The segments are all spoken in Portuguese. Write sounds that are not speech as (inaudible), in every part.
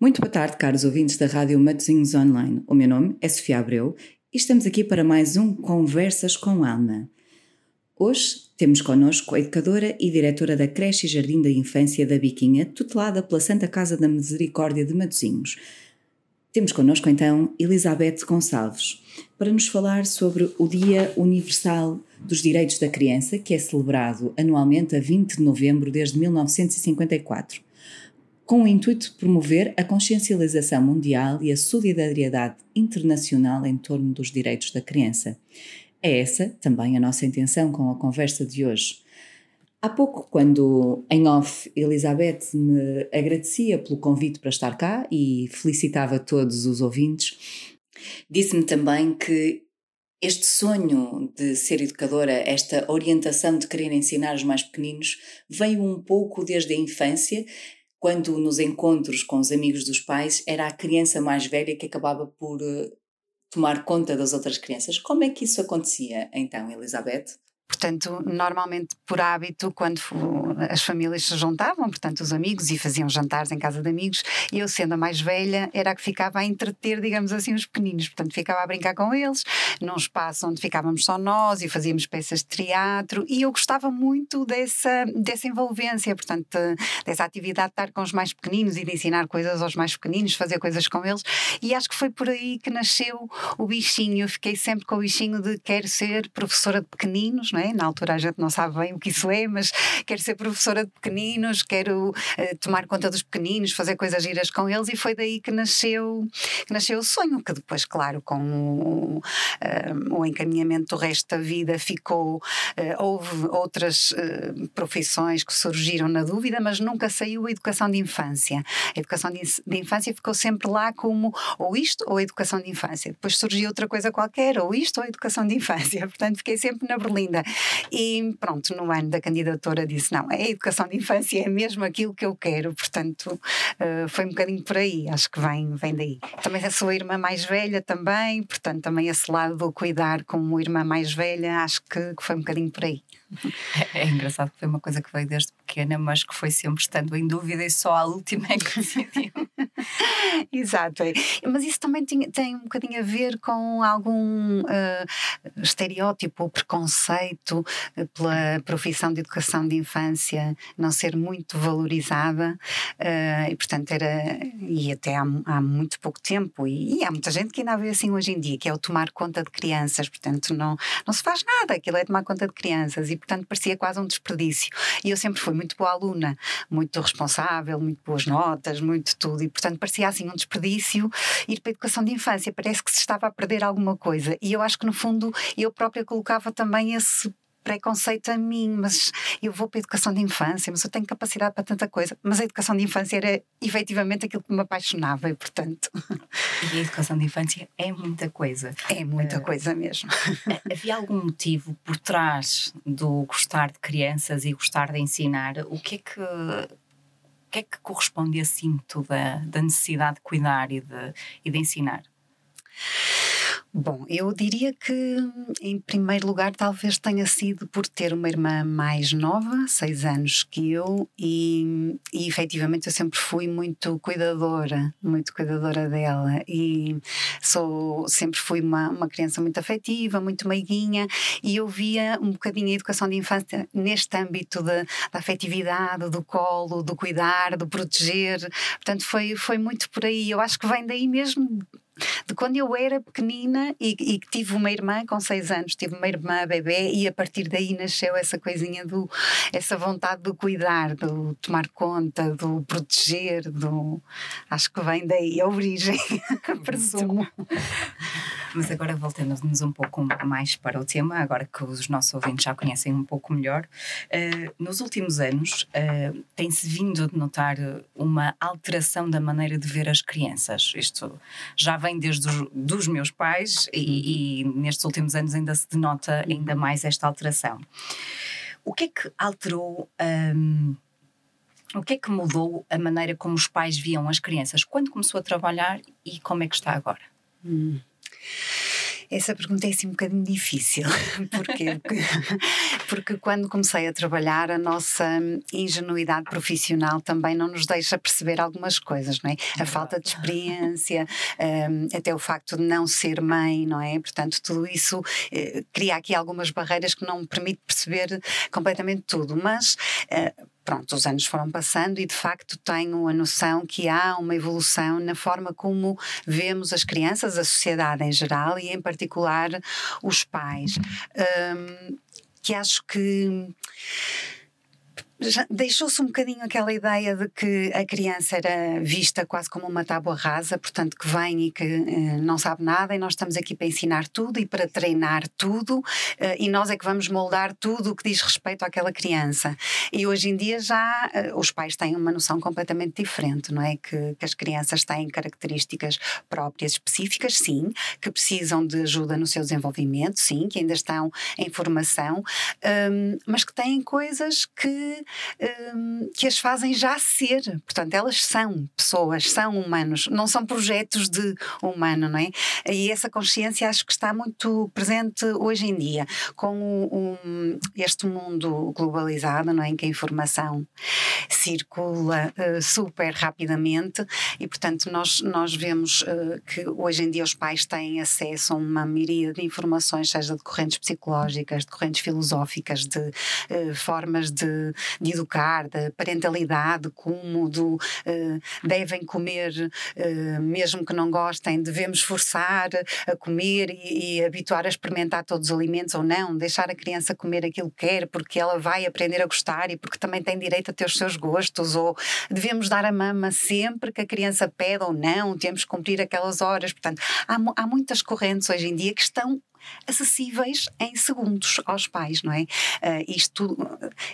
Muito boa tarde, caros ouvintes da Rádio Matosinhos Online. O meu nome é Sofia Abreu e estamos aqui para mais um Conversas com Alma. Hoje temos connosco a educadora e diretora da creche e jardim da infância da Biquinha, tutelada pela Santa Casa da Misericórdia de Matosinhos. Temos connosco então Elizabeth Gonçalves para nos falar sobre o Dia Universal dos Direitos da Criança, que é celebrado anualmente a 20 de novembro desde 1954 com o intuito de promover a consciencialização mundial e a solidariedade internacional em torno dos direitos da criança. É essa também a nossa intenção com a conversa de hoje. Há pouco, quando em off Elizabeth me agradecia pelo convite para estar cá e felicitava todos os ouvintes, disse-me também que este sonho de ser educadora, esta orientação de querer ensinar os mais pequeninos, veio um pouco desde a infância quando nos encontros com os amigos dos pais, era a criança mais velha que acabava por uh, tomar conta das outras crianças. Como é que isso acontecia então, Elizabeth? Portanto, normalmente por hábito, quando as famílias se juntavam, portanto, os amigos, e faziam jantares em casa de amigos, eu, sendo a mais velha, era a que ficava a entreter, digamos assim, os pequeninos. Portanto, ficava a brincar com eles, num espaço onde ficávamos só nós e fazíamos peças de teatro, e eu gostava muito dessa, dessa envolvência, portanto, dessa atividade de estar com os mais pequeninos e de ensinar coisas aos mais pequeninos, fazer coisas com eles, e acho que foi por aí que nasceu o bichinho. Eu fiquei sempre com o bichinho de quero ser professora de pequeninos, não é? É? Na altura a gente não sabe bem o que isso é, mas quero ser professora de pequeninos, quero uh, tomar conta dos pequeninos, fazer coisas giras com eles e foi daí que nasceu, que nasceu o sonho, que depois, claro, com o, uh, o encaminhamento do resto da vida ficou, uh, houve outras profissões que surgiram na dúvida, mas nunca saiu a educação de infância. A educação de, de infância ficou sempre lá como ou isto ou a educação de infância. Depois surgiu outra coisa qualquer, ou isto ou a educação de infância. (laughs) Portanto, fiquei sempre na berlinda. (laughs) E pronto, no ano da candidatura disse: não, a educação de infância é mesmo aquilo que eu quero, portanto uh, foi um bocadinho por aí, acho que vem, vem daí. Também a sua irmã mais velha também, portanto também esse lado do cuidar como irmã mais velha, acho que foi um bocadinho por aí. (laughs) É, engraçado que foi uma coisa que veio desde pequena, mas que foi sempre estando em dúvida e só a última é que decidiu. (laughs) Exato, é. mas isso também tem, tem um bocadinho a ver com algum uh, estereótipo ou preconceito eh, pela profissão de educação de infância não ser muito valorizada uh, e portanto era e até há, há muito pouco tempo e, e, há muita gente que ainda vê assim hoje em dia que é o tomar conta de crianças portanto não, não se faz nada, aquilo é tomar conta de crianças e portanto parecia quase um desperdício. E eu sempre fui muito boa aluna muito responsável, muito boas notas muito tudo. E portanto parecia assim um desperdício ir para a educação de infância. Parece que se estava a perder alguma coisa. E eu acho que no fundo eu própria colocava também esse preconceito a mim, mas eu vou para a educação de infância, mas eu tenho capacidade para tanta coisa. Mas a educação de infância era efetivamente aquilo que me apaixonava e, portanto. E a educação de infância é muita coisa. É muita uh, coisa mesmo. Havia algum motivo por trás do gostar de crianças e gostar de ensinar? O que é que. O que é que corresponde a assim da, da necessidade de cuidar e de, e de ensinar? Bom, eu diria que, em primeiro lugar, talvez tenha sido por ter uma irmã mais nova, seis anos que eu, e, e efetivamente eu sempre fui muito cuidadora, muito cuidadora dela, e sou, sempre fui uma, uma criança muito afetiva, muito meiguinha, e eu via um bocadinho a educação de infância neste âmbito de, da afetividade, do colo, do cuidar, do proteger, portanto foi, foi muito por aí. Eu acho que vem daí mesmo de quando eu era pequenina e, e tive uma irmã com seis anos, tive uma irmã bebê e a partir daí nasceu essa coisinha do essa vontade do cuidar, do tomar conta, do proteger, do acho que vem daí a origem, (laughs) presumo. Mas agora voltando-nos um pouco mais para o tema, agora que os nossos ouvintes já conhecem um pouco melhor, uh, nos últimos anos uh, tem-se vindo a notar uma alteração da maneira de ver as crianças. Isto já vem desde os dos meus pais e, e nestes últimos anos ainda se denota ainda mais esta alteração. O que é que alterou? Um, o que é que mudou a maneira como os pais viam as crianças quando começou a trabalhar e como é que está agora? Hum. Essa pergunta é assim um bocadinho difícil. (laughs) Porque, porque quando comecei a trabalhar, a nossa ingenuidade profissional também não nos deixa perceber algumas coisas, não é? A falta de experiência, um, até o facto de não ser mãe, não é? Portanto, tudo isso eh, cria aqui algumas barreiras que não me permite perceber completamente tudo. Mas uh, pronto, os anos foram passando e de facto tenho a noção que há uma evolução na forma como vemos as crianças, a sociedade em geral e em particular os pais. Um, que acho que deixou-se um bocadinho aquela ideia de que a criança era vista quase como uma tábua rasa, portanto, que vem e que eh, não sabe nada, e nós estamos aqui para ensinar tudo e para treinar tudo, eh, e nós é que vamos moldar tudo o que diz respeito àquela criança. E hoje em dia já eh, os pais têm uma noção completamente diferente, não é? Que, que as crianças têm características próprias, específicas, sim, que precisam de ajuda no seu desenvolvimento, sim, que ainda estão em formação, um, mas que têm coisas que que as fazem já ser. Portanto, elas são pessoas, são humanos, não são projetos de humano, não é? E essa consciência acho que está muito presente hoje em dia, com um, este mundo globalizado, não é? Em que a informação circula uh, super rapidamente e, portanto, nós, nós vemos uh, que hoje em dia os pais têm acesso a uma miríade de informações, seja de correntes psicológicas, de correntes filosóficas, de uh, formas de, de educar, da parentalidade, como do uh, devem comer, uh, mesmo que não gostem, devemos forçar a comer e, e, habituar a experimentar todos os alimentos ou não, deixar a criança comer aquilo que quer, porque ela vai aprender a gostar e porque também tem direito a ter os seus gostos, ou devemos dar a mama sempre que a criança pede ou não, temos que cumprir aquelas horas. Portanto, há, há muitas correntes hoje em dia que estão acessíveis em segundos aos pais, não é? Uh, isto,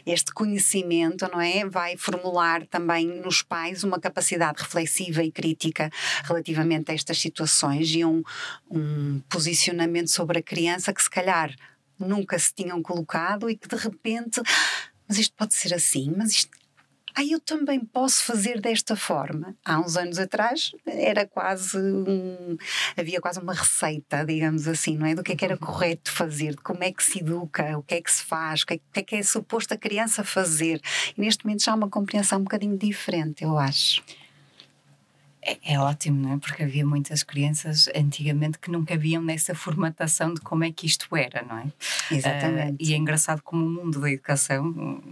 este conhecimento, não é, vai formular também nos pais uma capacidade reflexiva e crítica relativamente a estas situações e um, um posicionamento sobre a criança que se calhar nunca se tinham colocado e que de repente ah, mas isto pode ser assim, mas isto, ah, eu também posso fazer desta forma. Há uns anos atrás era quase um, havia quase uma receita, digamos assim, não é? Do que é que era correto fazer, de como é que se educa, o que é que se faz, o que é que é, que é suposto a criança fazer. E neste momento já há uma compreensão um bocadinho diferente, eu acho. É, é, ótimo, não é? Porque havia muitas crianças antigamente que nunca viam nessa formatação de como é que isto era, não é? Exatamente. Uh, e é engraçado como o mundo da educação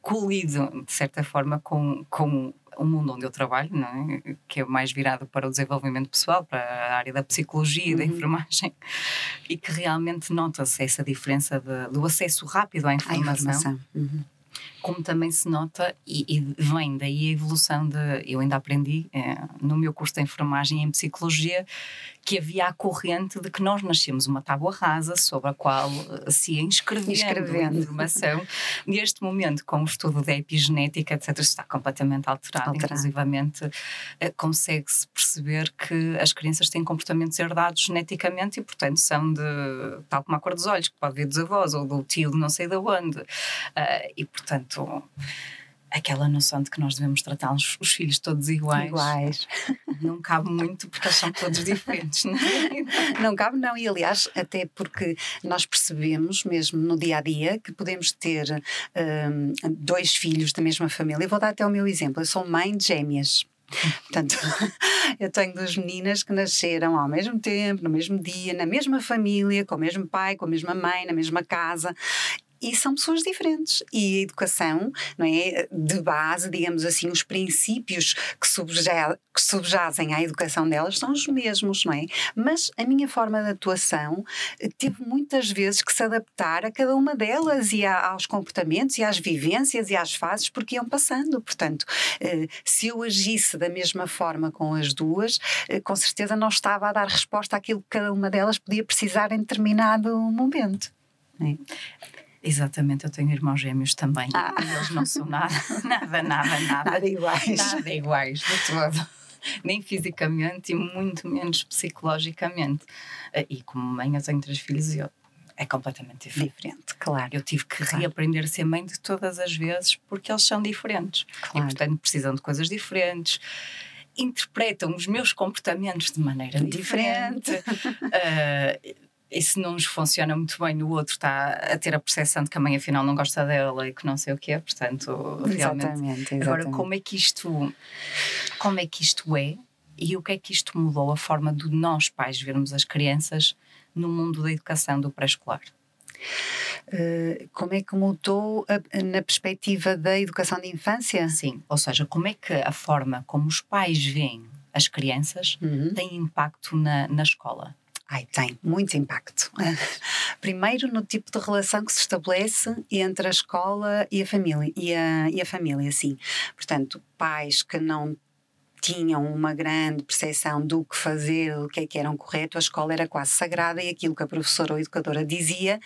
colido, de certa forma, com, com o mundo onde eu trabalho, é? que é mais virado para o desenvolvimento pessoal, para a área da psicologia e uhum. da enfermagem, e que realmente nota-se essa diferença de, do acesso rápido à informação. À informação. Uhum como também se nota, e, e, vem daí a evolução de. Eu ainda aprendi é, no meu curso de enfermagem em psicologia que havia a corrente de que nós nascemos uma tábua rasa sobre a qual eh, se ia inscrevendo, inscrevendo. informação. Neste momento, com o estudo da epigenética, etc., está completamente alterado. alterado. Inclusivamente, eh, consegue-se perceber que as crianças têm comportamentos herdados geneticamente e, portanto, são de tal como a cor dos olhos, que pode vir dos avós ou do tio de não sei de onde. e, portanto aquela noção de que nós devemos tratar os, os filhos todos iguais. Iguais. Não cabe muito porque eles são todos diferentes, não é? (laughs) Não cabe, não. E aliás, até porque nós percebemos mesmo no dia a dia que podemos ter um, dois filhos da mesma família. Eu vou dar até o meu exemplo. Eu sou mãe de gêmeas. Portanto, (laughs) eu tenho duas meninas que nasceram ao mesmo tempo, no mesmo dia, na mesma família, com o mesmo pai, com a mesma mãe, na mesma casa e são pessoas diferentes. E a educação, não é? De base, digamos assim, os princípios que, que subjazem à educação delas são os mesmos, não é? Mas a minha forma de atuação eh, teve muitas vezes que se adaptar a cada uma delas e a, aos comportamentos e às vivências e às fases porque iam passando. Portanto, eh, se eu agisse da mesma forma com as duas, eh, com certeza não estava a dar resposta àquilo que cada uma delas podia precisar em determinado momento. É? Exatamente, eu tenho irmãos gêmeos também. Ah. E eles não são nada, nada, nada, nada. Nada iguais. Nada iguais, de todo. Nem fisicamente e muito menos psicologicamente. Eh, e como mãe, eu tenho três filhos e eu é completamente diferente. Diferente, claro. Eu tive que claro. reaprender a ser mãe de todas as vezes porque eles são diferentes. Claro. E, portanto, precisam de coisas diferentes interpretam os meus comportamentos de maneira diferente. diferente. uh, e se não nos funciona muito bem no outro, está a ter a percepção de que a mãe afinal não gosta dela e que não sei o que é, portanto, realmente. Exatamente, exatamente. Agora, como é que isto, como é que isto é e o que é que isto mudou a forma de nós pais vermos as crianças no mundo da educação do pré-escolar? Uh, como é que mudou a, na perspectiva da educação de infância? Sim, ou seja, como é que a forma como os pais veem as crianças uhum. tem impacto na, na escola? Ai, tem muito impacto. (laughs) Primeiro no tipo de relação que se estabelece entre a escola e a família, e a, e a família, sim. Portanto, pais que não tinham uma grande percepção do que fazer, do que é que era um correto, a escola era quase sagrada e aquilo que a professora ou a educadora dizia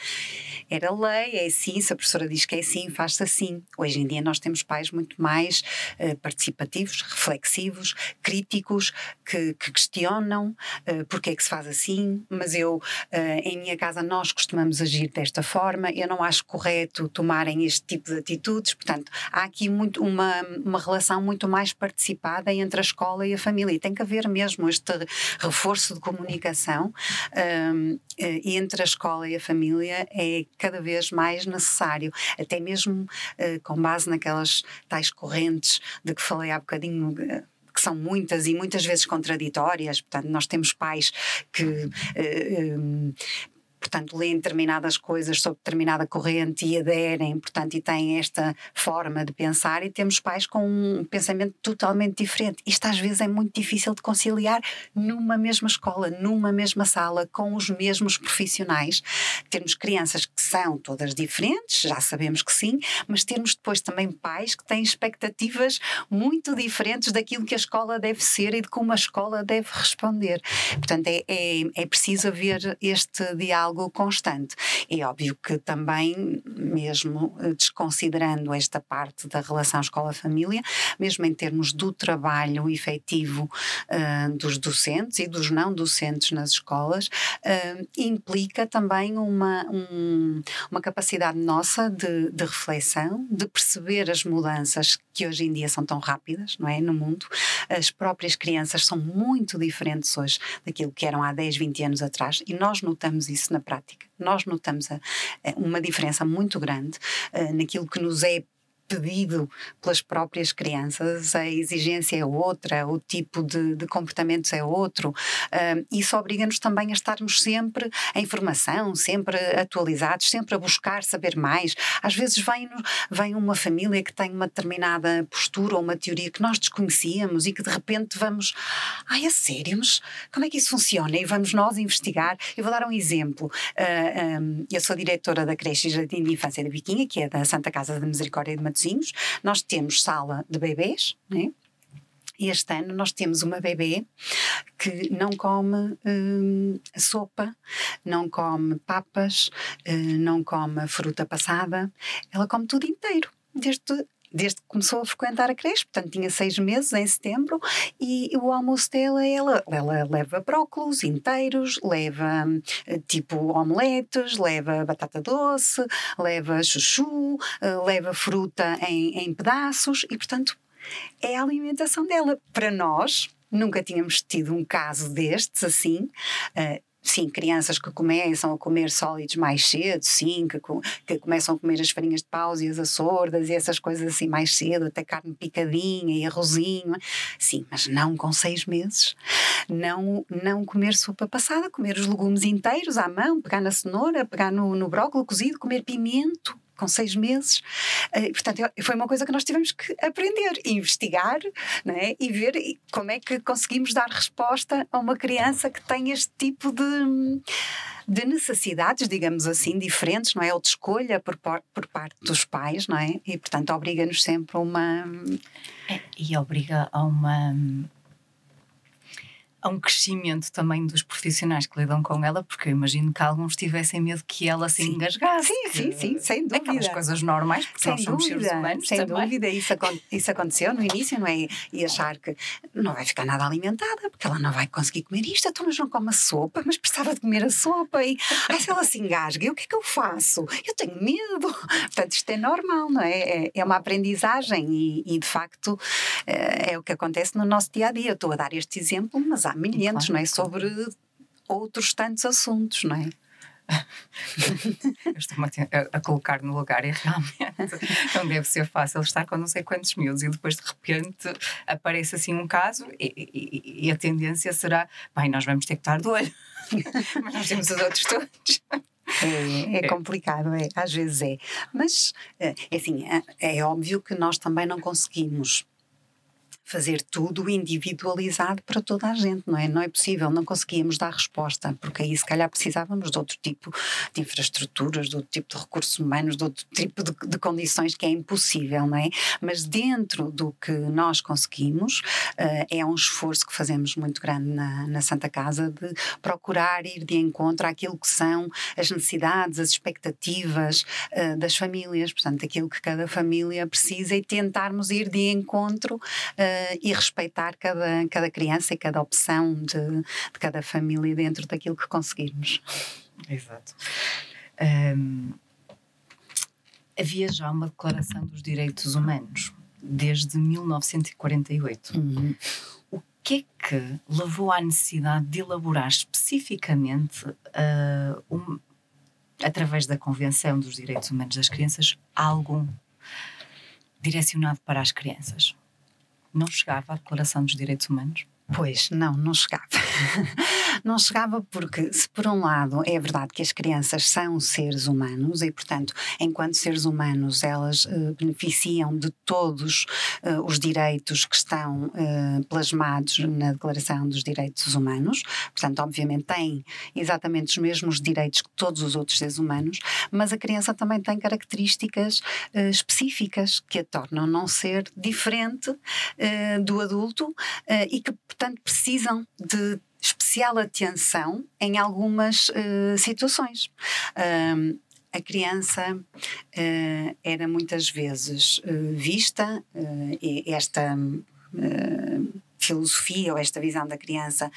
era lei, é assim, se a professora diz que é assim, faz-se assim. Hoje em dia nós temos pais muito mais uh, participativos, reflexivos, críticos, que, que questionam uh, porque é que se faz assim, mas eu, uh, em minha casa, nós costumamos agir desta forma, eu não acho correto tomarem este tipo de atitudes, portanto, há aqui muito uma, uma relação muito mais participada entre a escola e a família. E tem que haver mesmo este reforço de comunicação um, eh, entre a escola e a família é cada vez mais necessário, até mesmo uh, com base naquelas tais correntes de que falei há bocadinho eh, que são muitas e muitas vezes contraditórias. Portanto, nós temos pais que uh, um, portanto, leem determinadas coisas sobre determinada corrente e aderem, portanto, e têm esta forma de pensar, e temos pais com um pensamento totalmente diferente. Isto às vezes é muito difícil de conciliar numa mesma escola, numa mesma sala, com os mesmos profissionais. Termos crianças que são todas diferentes, já sabemos que sim, mas termos depois também pais que têm expectativas muito diferentes daquilo que a escola deve ser e de como a escola deve responder. Portanto, é, é, é preciso haver este diálogo algo constante. É óbvio que também, mesmo eh, desconsiderando esta parte da relação escola-família, mesmo em termos do trabalho efetivo uh, dos docentes e dos não docentes nas escolas, uh, implica também uma, um, uma capacidade nossa de, de reflexão, de perceber as mudanças que hoje em dia são tão rápidas, não é? No mundo. As próprias crianças são muito diferentes hoje daquilo que eram há 10, 20 anos atrás e nós notamos isso na prática. Nós notamos uma diferença muito grande uh, naquilo que nos é pedido pelas próprias crianças, a exigência é outra, o tipo de, de comportamentos é outro. Uh, isso obriga-nos também a estarmos sempre em formação, sempre atualizados, sempre a buscar saber mais. Às vezes vem, vem uma família que tem uma determinada postura ou uma teoria que nós desconhecíamos e que de repente vamos, ai, a sério, mas como é que isso funciona? E vamos nós investigar. Eu vou dar um exemplo. Uh, um, eu sou diretora da creche jardim de infância da Biquinha, que é da Santa Casa da Misericórdia de Matosinhos Nós temos sala de bebês, né? Este ano nós temos uma bebê que não come hum, sopa, não come papas, hum, não come fruta passada, ela come tudo inteiro, desde desde que começou a frequentar a creche, portanto tinha seis meses em setembro, e o almoço dela, ela, ela leva brócolos inteiros, leva eh, tipo omeletes, leva batata doce, leva chuchu, eh, leva fruta em, em pedaços, e portanto é a alimentação dela. Para nós, nunca tínhamos tido um caso destes assim. Uh, sim, crianças que começam a comer sólidos mais cedo, sim, que, que começam a comer as farinhas de paus e as açordas e essas coisas assim mais cedo, até carne picadinha e arrozinho, sim, mas não com seis meses. Não, não comer sopa passada, comer os legumes inteiros à mão, pegar na cenoura, pegar no, no brócolis cozido, comer pimento, com seis meses. Uh, portanto, foi uma coisa que nós tivemos que aprender, investigar né, e ver como é que conseguimos dar resposta a uma criança que tem este tipo de, de necessidades, digamos assim, diferentes, não é? Ou de escolha por, por parte dos pais, não é? E, portanto, obriga-nos sempre a uma. É, e obriga a uma há um crescimento também dos profissionais que lidam com ela, porque eu imagino que alguns tivessem medo que ela se sim. engasgasse. Sim, sim, sim, sem dúvida. Aquelas coisas normais, porque sem nós somos dúvida, seres humanos Sem também. dúvida, isso, isso aconteceu no início, não é? E achar que não vai ficar nada alimentada, porque ela não vai conseguir comer isto, então mas não come a sopa, mas precisava de comer a sopa e ai, se ela se engasga, o que é que eu faço? Eu tenho medo. Portanto, isto é normal, não é? É, é uma aprendizagem e, e, de facto eh, é o que acontece no nosso dia a dia. Eu estou a dar este exemplo, mas há milhentos, claro. não é? Sobre outros tantos assuntos, não é? (laughs) Estou-me a, a, colocar no lugar e realmente (laughs) não deve ser fácil estar com não sei quantos miúdos e depois de repente aparece assim um caso e, e, e a tendência será, bem, nós vamos ter que estar de olho, (laughs) mas nós temos os outros todos. É, é, complicado, é, às vezes é. Mas, é assim, é, é óbvio que nós também não conseguimos fazer tudo individualizado para toda a gente, não é? Não é possível, não conseguíamos dar resposta, porque aí se calhar precisávamos de outro tipo de infraestruturas, de outro tipo de recursos humanos, de outro tipo de, de condições que é impossível, não é? Mas dentro do que nós conseguimos, uh, é um esforço que fazemos muito grande na, na Santa Casa de procurar ir de encontro àquilo que são as necessidades, as expectativas uh, das famílias, portanto, aquilo que cada família precisa e tentarmos ir de encontro uh, e respeitar cada, cada criança e cada opção de, de cada família dentro daquilo que conseguirmos. Exato. Um, havia já uma Declaração dos Direitos Humanos desde 1948. Uhum. O que é que levou à necessidade de elaborar especificamente, uh, um, através da Convenção dos Direitos Humanos das Crianças, algo direcionado para as crianças? Não chegava à Declaração dos Direitos Humanos? Pois, não, não chegava. (laughs) não chegava porque, se por um lado é verdade que as crianças são seres humanos e, portanto, enquanto seres humanos, elas uh, beneficiam de todos uh, os direitos que estão uh, plasmados na Declaração dos Direitos Humanos, portanto, obviamente, têm exatamente os mesmos direitos que todos os outros seres humanos, mas a criança também tem características específicas que a tornam não ser diferente do adulto e que, portanto, precisam de especial atenção em algumas uh, situações. A criança uh, era muitas vezes uh, vista, esta filosofia ou esta visão da criança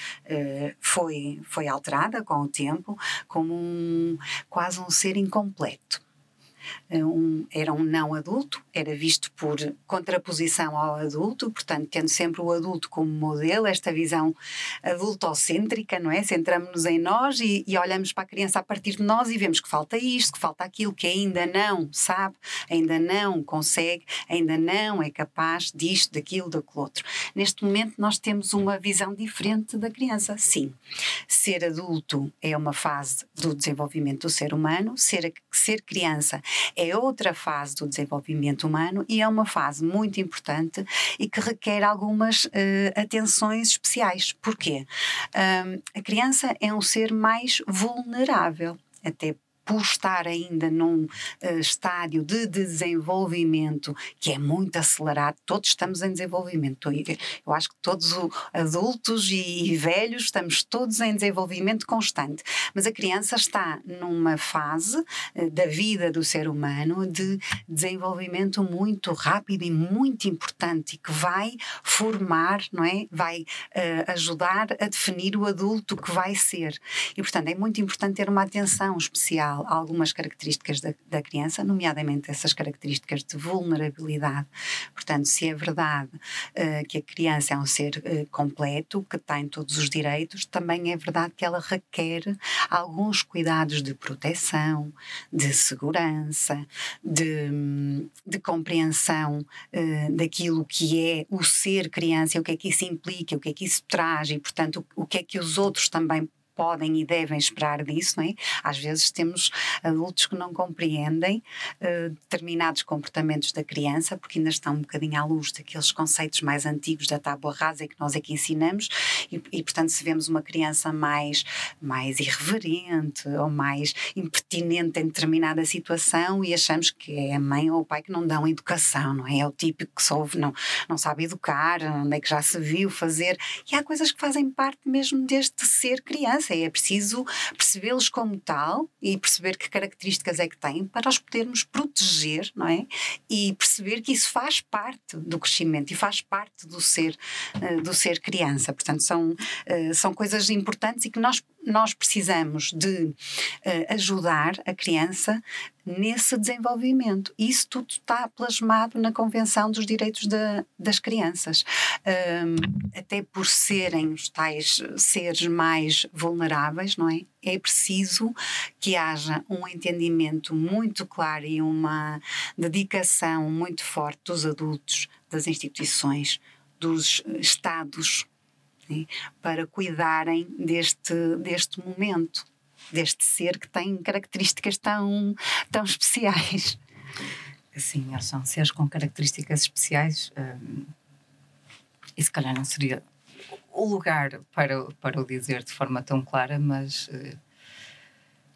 foi, foi alterada com o tempo como um, quase um ser incompleto. Um, era um não adulto, era visto por contraposição ao adulto, portanto, tendo sempre o adulto como modelo, esta visão adultocêntrica, não é? Centramos-nos em nós e, e, olhamos para a criança a partir de nós e vemos que falta isto, que falta aquilo, que ainda não sabe, ainda não consegue, ainda não é capaz disto, daquilo, daquilo outro. Neste momento, nós temos uma visão diferente da criança. Sim, ser adulto é uma fase do desenvolvimento do ser humano, ser, ser criança é outra fase do desenvolvimento humano e é uma fase muito importante e que requer algumas uh, atenções especiais. Porquê? Um, a criança é um ser mais vulnerável, até por estar ainda num uh, estádio de desenvolvimento que é muito acelerado, todos estamos em desenvolvimento. Eu acho que todos os adultos e, e velhos estamos todos em desenvolvimento constante, mas a criança está numa fase uh, da vida do ser humano de desenvolvimento muito rápido e muito importante e que vai formar, não é? Vai uh, ajudar a definir o adulto que vai ser. E portanto é muito importante ter uma atenção especial algumas características da, da, criança, nomeadamente essas características de vulnerabilidade. Portanto, se é verdade uh, que a criança é um ser uh, completo, que tem todos os direitos, também é verdade que ela requer alguns cuidados de proteção, de segurança, de, de compreensão uh, daquilo que é o ser criança, o que é que isso implica, o que é que isso traz e, portanto, o, o que é que os outros também podem e devem esperar disso, não é? Às vezes temos adultos que não compreendem uh, determinados comportamentos da criança, porque ainda estão um bocadinho à luz daqueles conceitos mais antigos da tábua rasa que nós que ensinamos, e, e portanto, se vemos uma criança mais, mais irreverente ou mais impertinente em determinada situação e achamos que é a mãe ou o pai que não dão educação, não é? É o típico que só não, não sabe educar, onde é que já se viu fazer, e há coisas que fazem parte mesmo deste ser criança, é preciso percebê-los como tal e perceber que características é que têm para os podermos proteger, não é? E perceber que isso faz parte do crescimento e faz parte do ser, uh, do ser criança. Portanto, são, uh, são coisas importantes e que nós nós precisamos de uh, ajudar a criança nesse desenvolvimento. Isso tudo está plasmado na Convenção dos Direitos de, das Crianças. Um, até por serem os tais seres mais vulneráveis, não é? É preciso que haja um entendimento muito claro e uma dedicação muito forte dos adultos, das instituições, dos Estados né, para cuidarem deste, deste momento, deste ser que tem características tão, tão especiais. Sim, eles são seres com características especiais hum, e se calhar não seria o lugar para, para o dizer de forma tão clara, mas uh,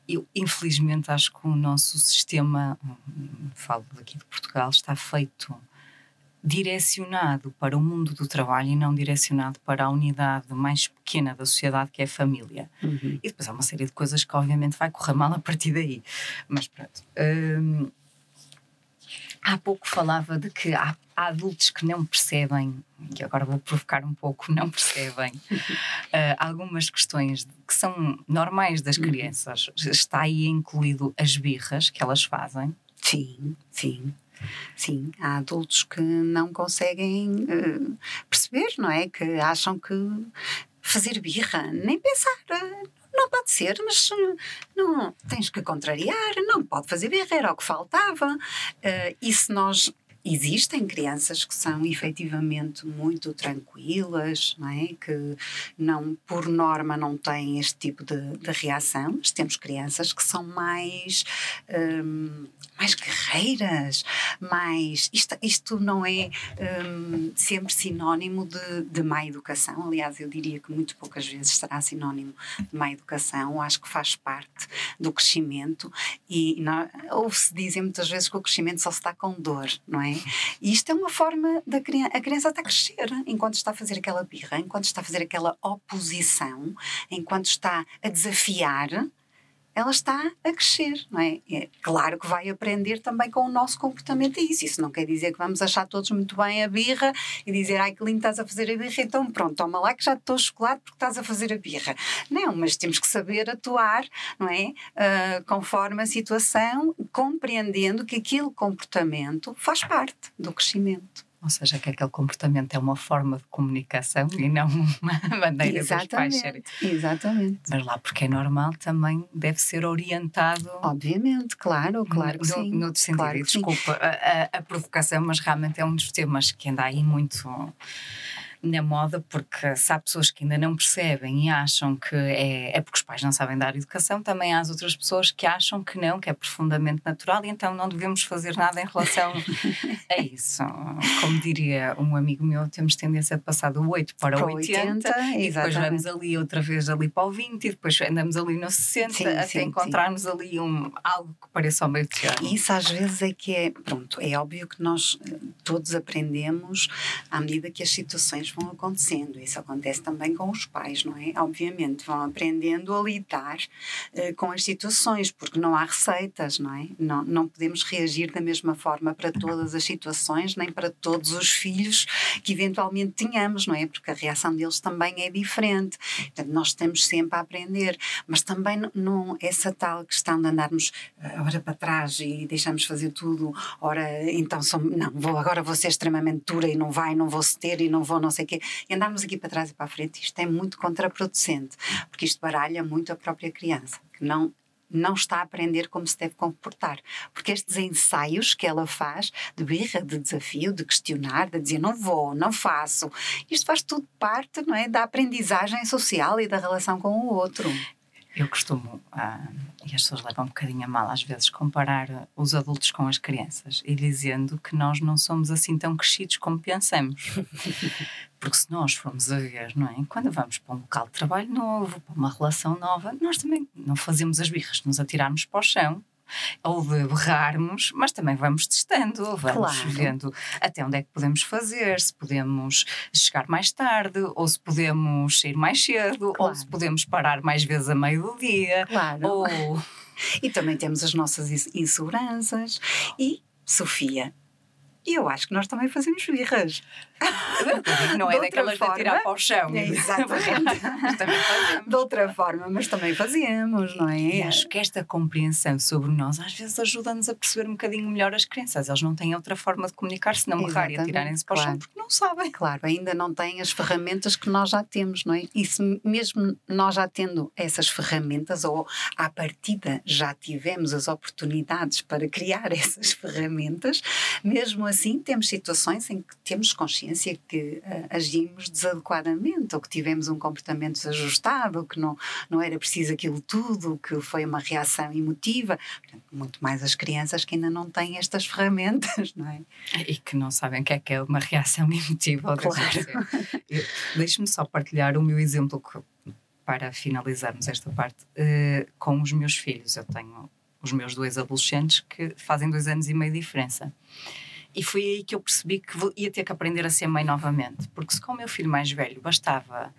eu infelizmente acho que o nosso sistema, hum, falo daqui de Portugal, está feito direcionado para o mundo do trabalho e não direcionado para a unidade mais pequena da sociedade, que é a família. Uhum. E depois há uma série de coisas que, obviamente, vai correr mal a partir daí. Mas pronto. Hum, há pouco falava de que há, há, adultos que não percebem, e agora vou provocar um pouco, não percebem uh, (laughs) algumas questões que são normais das uhum. crianças. Está aí incluído as birras que elas fazem. Sim, sim. Sim, há adultos que não conseguem uh, perceber, não é? Que acham que fazer birra, nem pensar, uh, não pode ser, mas uh, não tens que contrariar, não pode fazer birra, era o que faltava. e se nós Existem crianças que são efetivamente muito tranquilas, não é? que não, por norma não têm este tipo de, de reação, mas temos crianças que são mais, um, mais guerreiras, mais. Isto, isto não é um, sempre sinónimo de, de má educação, aliás, eu diria que muito poucas vezes será sinónimo de má educação, acho que faz parte do crescimento e ouve-se dizer muitas vezes que o crescimento só se dá com dor, não é? E isto é uma forma da criança, a criança está a crescer enquanto está a fazer aquela birra, enquanto está a fazer aquela oposição, enquanto está a desafiar, ela está a crescer, não é? é? Claro que vai aprender também com o nosso comportamento a isso. Isso não quer dizer que vamos achar todos muito bem a birra e dizer, ai que lindo estás a fazer a birra, então pronto, toma lá que já estou chocolate porque estás a fazer a birra. Não, mas temos que saber atuar, não é? Uh, conforme a situação, compreendendo que aquele comportamento faz parte do crescimento. Ou seja, que aquele comportamento é uma forma de comunicação e não uma (laughs) maneira exatamente, dos pais. Exatamente. Mas lá, porque é normal, também deve ser orientado. Obviamente, claro, claro que no, sim. No sentido, claro desculpa a, a, a, provocação, mas realmente é um dos temas que anda aí muito na moda, porque se há pessoas que ainda não percebem e acham que é, é porque os pais não sabem dar educação, também há as outras pessoas que acham que não, que é profundamente natural e então não devemos fazer nada em relação a (laughs) isso. Como diria um amigo meu, temos tendência a passar do 8 para, para o 80, 80 e depois vamos ali outra vez ali para o 20 e depois andamos ali no 60 sim, até sim, encontrarmos sim. ali um, algo que pareça ao meio termo. Isso às vezes é que é, pronto, é óbvio que nós eh, todos aprendemos à medida que as situações coisas vão acontecendo. Isso acontece também com os pais, não é? Obviamente, vão aprendendo a lidar uh, com as situações, porque não há receitas, não é? Não, não podemos reagir da mesma forma para todas as situações, nem para todos os filhos que eventualmente tenhamos, não é? Porque a reação deles também é diferente. Portanto, nós temos sempre a aprender, mas também não essa tal questão de andarmos uh, ora para trás e deixamos fazer tudo, ora então som, não, vou, agora vou ser extremamente dura e não vai, não vou ceder e não vou não sei o quê. E andarmos aqui para trás e para a frente, isto é muito contraproducente, porque isto baralha muito a própria criança, que não não está a aprender como se deve comportar. Porque estes ensaios que ela faz, de birra, de desafio, de questionar, de dizer não vou, não faço, isto faz tudo parte não é, da aprendizagem social e da relação com o outro. Eu costumo, ah, e as pessoas levam um bocadinho a mal às vezes, comparar os adultos com as crianças e dizendo que nós não somos assim tão crescidos como pensamos. (laughs) Porque se nós formos a ver, não é? Quando vamos para um local de trabalho novo, para uma relação nova, nós também não fazemos as birras, nos atirarmos para o chão ou de berrarmos, mas também vamos testando, vamos claro. vendo até onde é que podemos fazer, se podemos chegar mais tarde, ou se podemos sair mais cedo, claro. ou se podemos parar mais vezes a meio do dia. Claro. Ou... (laughs) E também temos as nossas inseguranças. E, Sofia, eu acho que nós também fazemos birras. Não é daquelas forma, de tirar para o chão. É, (laughs) exatamente. De outra forma, mas também fazemos, não é? E acho que esta compreensão sobre nós às vezes ajuda-nos a perceber um bocadinho melhor as crianças. Eles não têm outra forma de comunicar se não berrar e atirarem-se para claro. o chão porque não sabem. Claro, ainda não têm as ferramentas que nós já temos, não é? E se mesmo nós já tendo essas ferramentas, ou à partida já tivemos as oportunidades para criar (laughs) essas ferramentas, mesmo assim temos situações em que temos consciência consciência que uh, agimos desadequadamente ou que tivemos um comportamento desajustado, que não, não era preciso aquilo tudo, que foi uma reação emotiva. Portanto, muito mais as crianças que ainda não têm estas ferramentas, (laughs) não é? E que não sabem o que é que é uma reação (laughs) emotiva. Claro. Deixe-me só partilhar o meu exemplo que, para finalizarmos esta parte uh, com os meus filhos. Eu tenho os meus dois adolescentes que fazem dois anos e meio de diferença. E foi aí que eu percebi que ia ter que aprender a ser mãe novamente. Porque se com o meu filho mais velho bastava,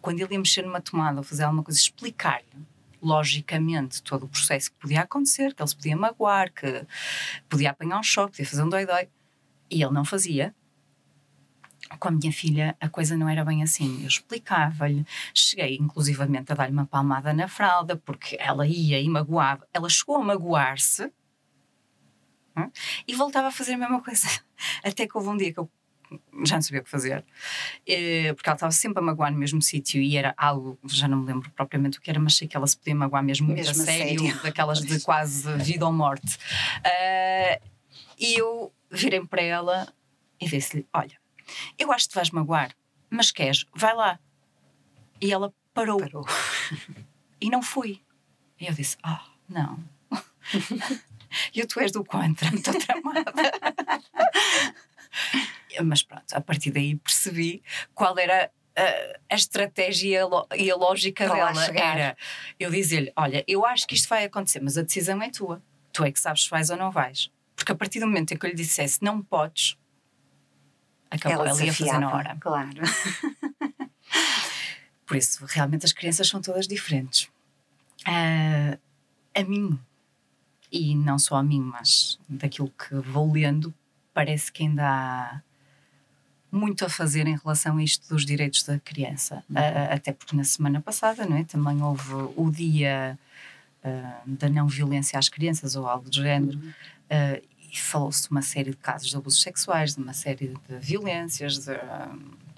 quando ele ia mexer numa tomada ou fazer alguma coisa, explicar-lhe logicamente todo o processo que podia acontecer, que ele se podia magoar, que podia apanhar um choque, podia fazer um dói-dói. E ele não fazia. Com a minha filha a coisa não era bem assim. Eu explicava-lhe, cheguei inclusivamente a dar-lhe uma palmada na fralda, porque ela ia e magoava. Ela chegou a magoar-se Hum? E voltava a fazer a mesma coisa. (laughs) Até que houve um dia que eu já não sabia o que fazer, eh, porque ela estava sempre a magoar no mesmo sítio e era algo, já não me lembro propriamente o que era, mas sei que ela se podia magoar mesmo muito mesmo a sério, sério, (laughs) daquelas de quase vida ou morte. Uh, e eu virei para ela e disse-lhe: Olha, eu acho que te vais magoar, mas queres, vai lá. E ela parou. parou. (laughs) E não fui. E eu disse: Ah, oh, não. (laughs) e tu és do contra, estou tramada. (laughs) Mas pronto, a partir daí percebi qual era a, a estratégia e a lógica Para dela. Era eu dizer-lhe: Olha, eu acho que isto vai acontecer, mas a decisão é tua. Tu é que sabes se vais ou não vais. Porque a partir do momento em que eu lhe dissesse não podes, acabou, ela, ela ia fazer na hora. Claro. Por isso, realmente as crianças são todas diferentes. Uh, a mim e não só a mim, mas daquilo que vou lendo, parece que ainda há muito a fazer em relação a isto dos direitos da criança. Uhum. Uh, até porque na semana passada não é, também houve o dia uh, da não violência às crianças ou algo do género. Uhum. Uh, e falou-se de uma série de casos de abusos sexuais, de uma série de violências, de,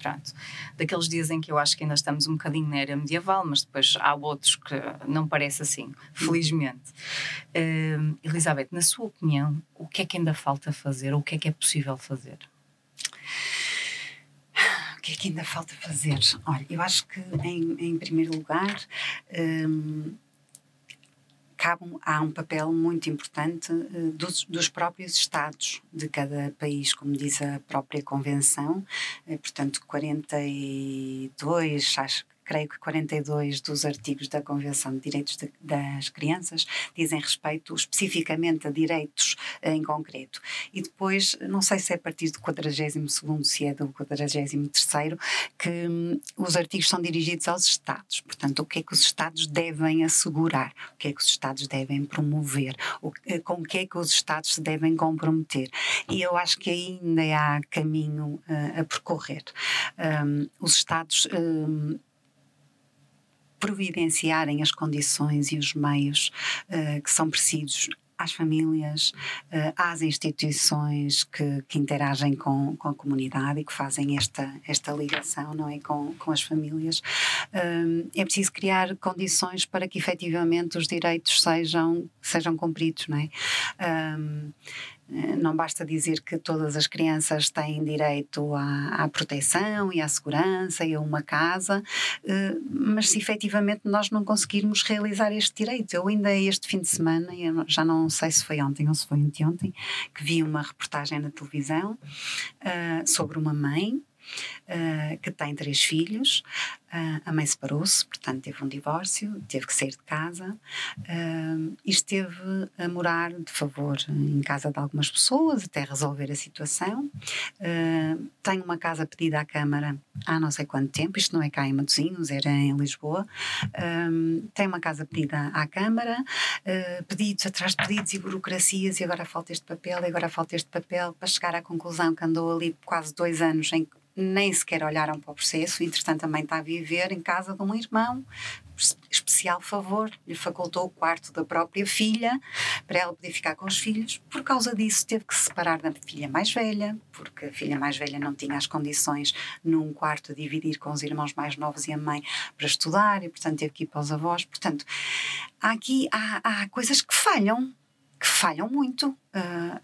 pronto, daqueles dias em que eu acho que ainda estamos um bocadinho na era medieval, mas depois há outros que não parece assim, felizmente. Uh, Elizabeth, na sua opinião, o que é que ainda falta fazer ou o que é que é possível fazer? O que é que ainda falta fazer? Olha, eu acho que em, em primeiro lugar um, cabe, há um papel muito importante uh, dos, dos, próprios Estados de cada país, como diz a própria Convenção, uh, portanto, 42, acho creio que 42 dos artigos da Convenção de Direitos de, das Crianças dizem respeito especificamente a direitos eh, em concreto. E depois, não sei se é a partir do 42 se é do 43 que hum, os artigos são dirigidos aos Estados. Portanto, o que é que os Estados devem assegurar, o que é que os Estados devem promover, o, eh, com o que é que os Estados se devem comprometer. E eu acho que ainda há caminho uh, a percorrer. Um, os Estados um, providenciarem as condições e os meios uh, que são precisos às famílias, uh, às instituições que, que interagem com, com a comunidade e que fazem esta, esta ligação não é? com, com as famílias. Uh, é preciso criar condições para que efetivamente os direitos sejam, sejam cumpridos. Não é? Eh, não basta dizer que todas as crianças têm direito à, à, proteção e à segurança e a uma casa, eh, mas se efetivamente nós não conseguirmos realizar este direito. Eu ainda este fim de semana, já não sei se foi ontem ou se foi anteontem, que vi uma reportagem na televisão eh, sobre uma mãe uh, que tem três filhos. Uh, a mãe separou-se, portanto teve um divórcio, teve que sair de casa uh, e esteve a morar de favor em casa de algumas pessoas até resolver a situação. Tem uma casa pedida à Câmara há não sei quanto tempo, isto não é cá em Matosinhos, era em Lisboa. tem uma casa pedida à Câmara, pedidos atrás de pedidos e burocracias, e agora falta este papel, e agora falta este papel, para chegar à conclusão que andou ali quase dois anos em nem sequer olharam para o processo, entretanto também está a viver em casa de um irmão, especial favor, lhe facultou o quarto da própria filha para ela poder ficar com os filhos. Por causa disso, teve que se separar da filha mais velha, porque a filha mais velha não tinha as condições num quarto a dividir com os irmãos mais novos e a mãe para estudar, e portanto teve que ir para os avós. Portanto, há aqui há, há coisas que falham, que falham muito. Uh,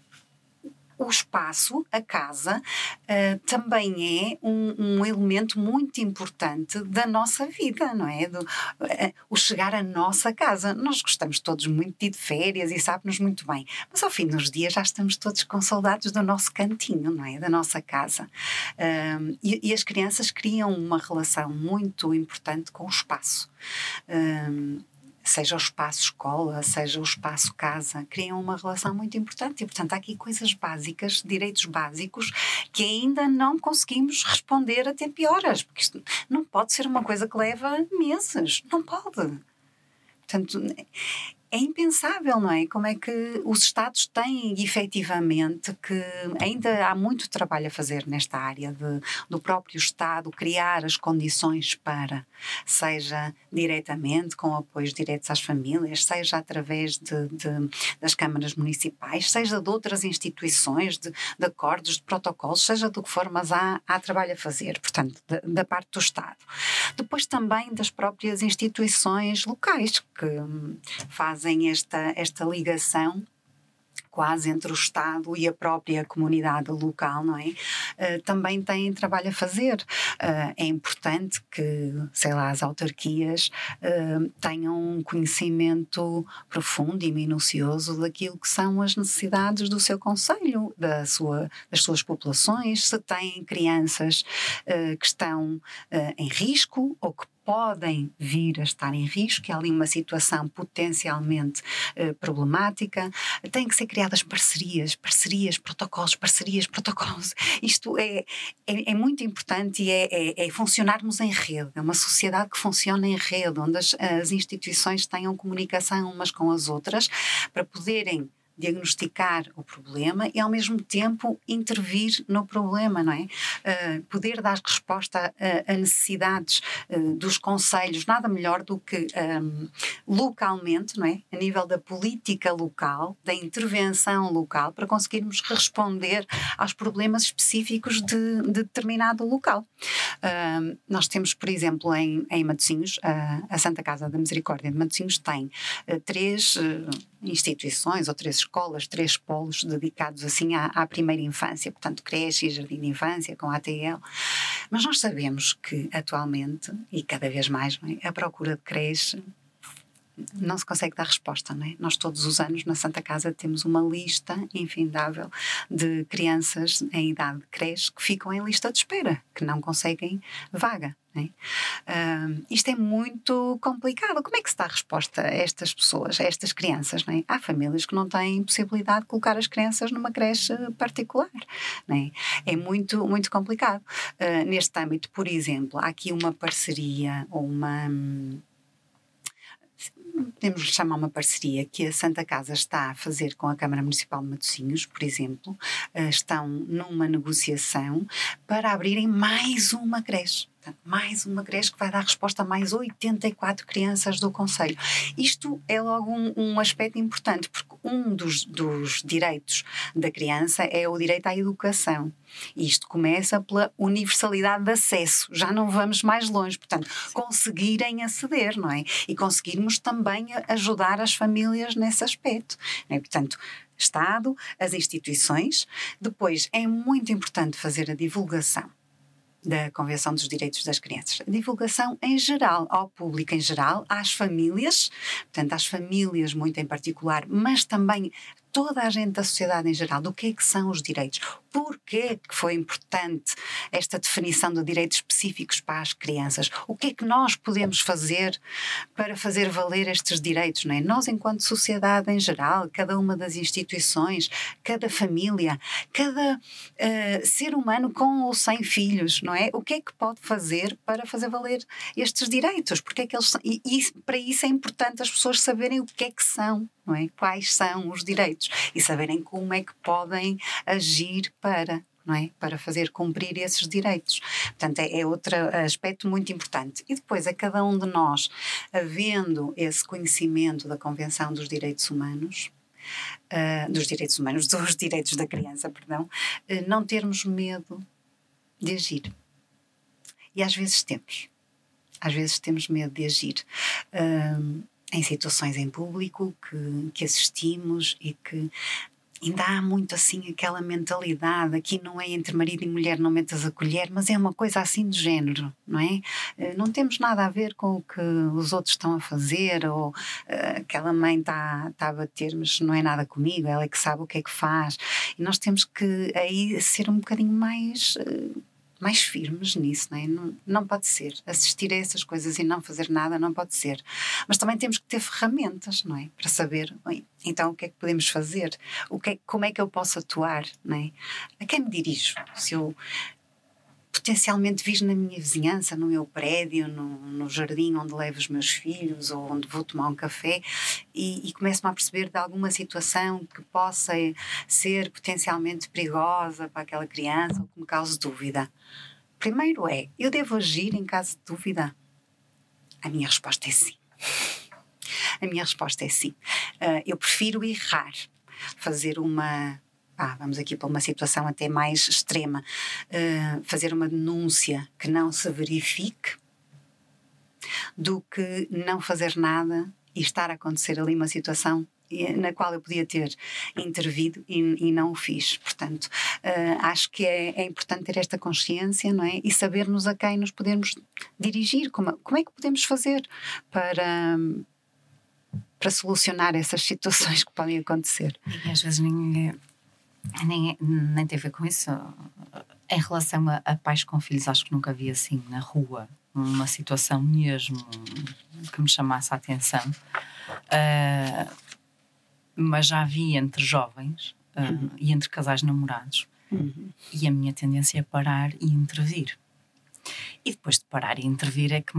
o espaço, a casa, uh, também é um, um, elemento muito importante da nossa vida, não é? Do, uh, o chegar à nossa casa. Nós gostamos todos muito de ir de férias e sabe-nos muito bem, mas ao fim dos dias já estamos todos com saudades do nosso cantinho, não é? Da nossa casa. Uh, e, e, as crianças criam uma relação muito importante com o espaço seja o espaço escola, seja o espaço casa, criam uma relação muito importante. E, portanto, há aqui coisas básicas, direitos básicos, que ainda não conseguimos responder a tempo e horas, porque isto não pode ser uma coisa que leva meses. Não pode. Portanto, é impensável, não é? Como é que os Estados têm efetivamente que ainda há muito trabalho a fazer nesta área de, do próprio Estado criar as condições para, seja diretamente com apoios diretos às famílias, seja através de, de das câmaras municipais, seja de outras instituições, de, de, acordos, de protocolos, seja do que for, mas há, há trabalho a fazer, portanto, da, da parte do Estado. Depois também das próprias instituições locais que fazem fazem esta, esta ligação quase entre o Estado e a própria comunidade local, não é? Uh, também têm trabalho a fazer. Uh, é importante que, sei lá, as autarquias uh, tenham um conhecimento profundo e minucioso daquilo que são as necessidades do seu conselho, da sua, das suas populações, se têm crianças que estão em risco ou que podem vir a estar em risco, há ali uma situação potencialmente eh, problemática. Têm que ser criadas parcerias, parcerias, protocolos, parcerias, protocolos. Isto é, é, é muito importante e é, é, é, funcionarmos em rede. É uma sociedade que funciona em rede, onde as, as instituições tenham comunicação umas com as outras para poderem diagnosticar o problema e ao mesmo tempo intervir no problema, não é? Uh, poder dar resposta a, a necessidades uh, dos conselhos, nada melhor do que um, localmente, não é? A nível da política local, da intervenção local, para conseguirmos responder aos problemas específicos de, de determinado local. Uh, nós temos, por exemplo, em, em Matosinhos, a Santa Casa da Misericórdia de Matosinhos tem três instituições ou três escolas, três polos dedicados assim à, à primeira infância, portanto creche e jardim de infância com ATL. Mas nós sabemos que atualmente, e cada vez mais, é? a procura de creche não se consegue dar resposta, não é? Nós todos os anos na Santa Casa temos uma lista infindável de crianças em idade de creche que ficam em lista de espera, que não conseguem vaga. É? Uh, isto é muito complicado. Como é que se dá resposta a estas pessoas, a estas crianças? É? Há famílias que não têm possibilidade de colocar as crianças numa creche particular. É? é? muito, muito complicado. Uh, neste âmbito, por exemplo, há aqui uma parceria ou uma podemos chamar uma parceria que a Santa Casa está a fazer com a Câmara Municipal de Matosinhos, por exemplo, uh, estão numa negociação para abrirem mais uma creche mais uma creche que vai dar resposta a mais 84 crianças do Conselho. Isto é logo um, um aspecto importante, porque um dos, dos, direitos da criança é o direito à educação. Isto começa pela universalidade de acesso, já não vamos mais longe, portanto, conseguirem aceder, não é? E conseguirmos também ajudar as famílias nesse aspecto. É? Portanto, Estado, as instituições. Depois, é muito importante fazer a divulgação da Convenção dos Direitos das Crianças. A divulgação em geral, ao público em geral, às famílias, portanto, às famílias muito em particular, mas também toda a gente da sociedade em geral do que é que são os direitos, porquê que foi importante esta definição de direitos específicos para as crianças, o que é que nós podemos fazer para fazer valer estes direitos, não é? Nós, enquanto sociedade em geral, cada uma das instituições, cada família, cada uh, ser humano com ou sem filhos, não é? O que é que pode fazer para fazer valer estes direitos? Porque é que eles são, e, e para isso é importante as pessoas saberem o que é que são não é? Quais são os direitos e saberem como é que podem agir para não é? Para fazer cumprir esses direitos. Portanto, é, é outro aspecto muito importante. E depois, a cada um de nós, havendo esse conhecimento da Convenção dos Direitos Humanos, uh, dos direitos humanos, (laughs) dos direitos da criança, perdão, uh, não termos medo de agir. E às vezes temos. Às vezes temos medo de agir. Uh, em situações em público que, que assistimos e que ainda há muito assim aquela mentalidade, aqui não é entre marido e mulher, não metas a colher, mas é uma coisa assim de género, não é? Eh, não temos nada a ver com o que os outros estão a fazer, ou uh, aquela mãe está tá a bater, mas não é nada comigo, ela é que sabe o que é que faz. E nós temos que aí ser um bocadinho mais. Uh, mais firmes nisso, não, é? não, não pode ser. Assistir a essas coisas e não fazer nada não pode ser. Mas também temos que ter ferramentas, não é? Para saber, então, o que é que podemos fazer? O que é, como é que eu posso atuar, não é? A quem me dirijo? Se eu potencialmente vivo na minha vizinhança, no meu prédio, no, no, jardim onde levo os meus filhos ou onde vou tomar um café e, e começo-me a perceber de alguma situação que possa ser potencialmente perigosa para aquela criança ou que me cause dúvida. Primeiro é, eu devo agir em caso de dúvida? A minha resposta é sim. A minha resposta é sim. Uh, eu prefiro errar, fazer uma ah, vamos aqui para uma situação até mais extrema, uh, fazer uma denúncia que não se verifique, do que não fazer nada e estar a acontecer ali uma situação na qual eu podia ter intervido e, e não o fiz. Portanto, uh, acho que é, é, importante ter esta consciência, não é? E sabermos a quem nos podemos dirigir, como, como é que podemos fazer para, para solucionar essas situações que podem acontecer. E às vezes ninguém nem, nem tem a ver com isso. Em relação a, a, pais com filhos, acho que nunca vi assim na rua uma situação mesmo que me chamasse a atenção. Uh, mas já vi entre jovens uh, uhum. e entre casais namorados. Uhum. E a minha tendência é parar e intervir. E depois de parar e intervir é que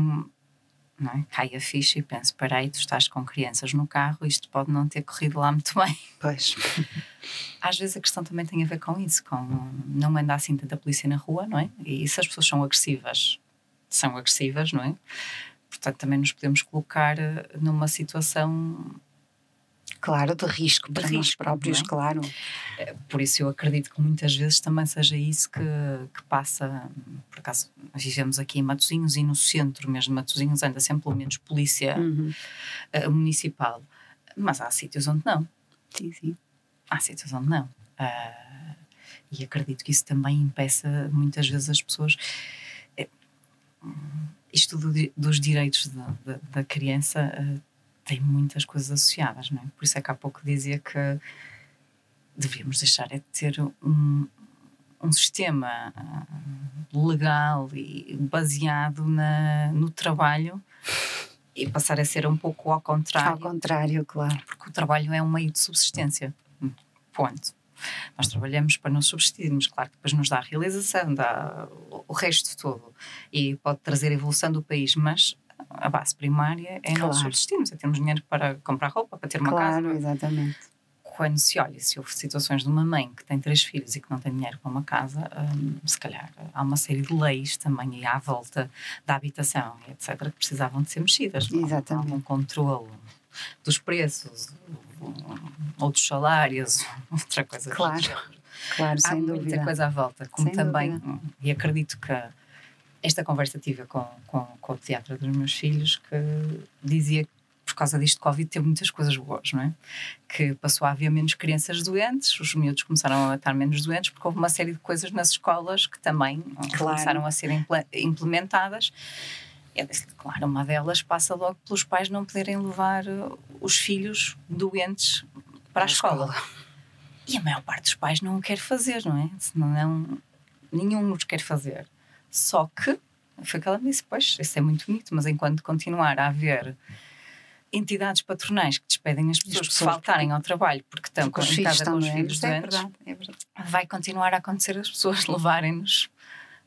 não é? cai a ficha e penso: peraí, tu estás com crianças no carro, isto pode não ter corrido lá muito bem. (laughs) Pois. Às vezes a questão também tem a ver com isso, com não andar assim tanta polícia na rua, não é? E se as pessoas são agressivas, são agressivas, não é? Portanto, também nos podemos colocar eh, numa situação Claro, de risco de para risco, nós próprios, é? claro. Eh, por isso eu acredito que muitas vezes também seja isso que, que passa. Por acaso, vivemos aqui em Matosinhos e no centro mesmo de Matosinhos anda sempre pelo menos polícia uhum. uh, municipal. Mas há sítios onde não. Sim, sim. Há sítios onde não. Uh, e acredito que isso também impeça muitas vezes as pessoas. Isto do, dos direitos da, da, da criança. Uh, tem muitas coisas associadas, não é? Por isso é que há pouco dizia que devíamos deixar é de ter um, um sistema ah, legal e baseado na, no trabalho e passar a ser um pouco ao contrário. Ao contrário, claro. Porque o trabalho é um meio de subsistência. Ponto. Nós trabalhamos para nos subsistirmos, claro que depois nos dá a realização, dá o resto todo e pode trazer a evolução do país, mas a base primária é claro. nós subsistirmos, é termos dinheiro para comprar roupa, para ter uma claro, casa. Claro, exatamente. quando se olha, se houve situações de uma mãe que tem três filhos e que não tem dinheiro para uma casa, hum, se calhar há uma série de leis também aí à volta da habitação, etc., que precisavam de ser mexidas. Exatamente. Um controle dos preços ou dos salários, (laughs) outra coisa. Claro, claro, há sem muita dúvida. coisa à volta, como Sem também, dúvida. e acredito que esta conversa tive com, com, com o pediatra dos meus filhos, que dizia que por causa disto Covid teve muitas coisas boas, não é? Que passou a haver menos crianças doentes, os miúdos começaram a estar menos doentes, porque houve uma série de coisas nas escolas que também Claro. começaram a ser imple- implementadas. Eu disse, claro, uma delas passa logo pelos pais não poderem levar uh, os filhos doentes para a escola. E a maior parte dos pais não o quer fazer, não é? Senão não, nenhum os quer fazer. Só que, foi o que ela me disse, pois, isso é muito bonito, mas enquanto continuar a haver entidades patronais que despedem as pessoas, que pessoas, faltarem ao trabalho porque estão os em casa com os filhos doentes. É doentes, é verdade. vai continuar a acontecer as pessoas (laughs) levarem-nos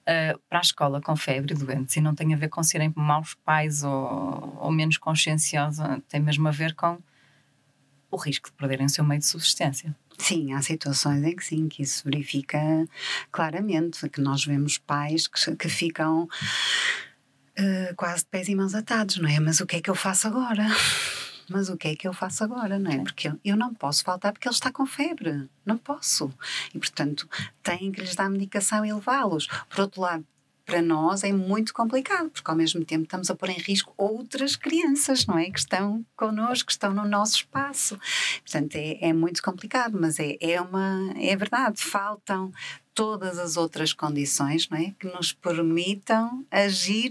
uh, para a escola com febre e doentes e não tem a ver com serem maus pais ou, ou menos conscienciosa, tem mesmo a ver com o risco de perderem o seu meio de subsistência. Sim, há situações em que sim, que isso verifica claramente, que nós vemos pais que, que ficam eh, quase de pés e mãos atados, não é? Mas o que é que eu faço agora? (laughs) Mas o que é que eu faço agora, não é? Porque eu não posso faltar porque ele está com febre, não posso. E, portanto, têm que lhes dar medicação e levá-los. Por outro lado, para nós é muito complicado, porque ao mesmo tempo estamos a pôr em risco outras crianças, não é? Que estão connosco, que estão no nosso espaço. Portanto, é, é muito complicado, mas é, é, uma, é verdade, faltam todas as outras condições não é? que nos permitam agir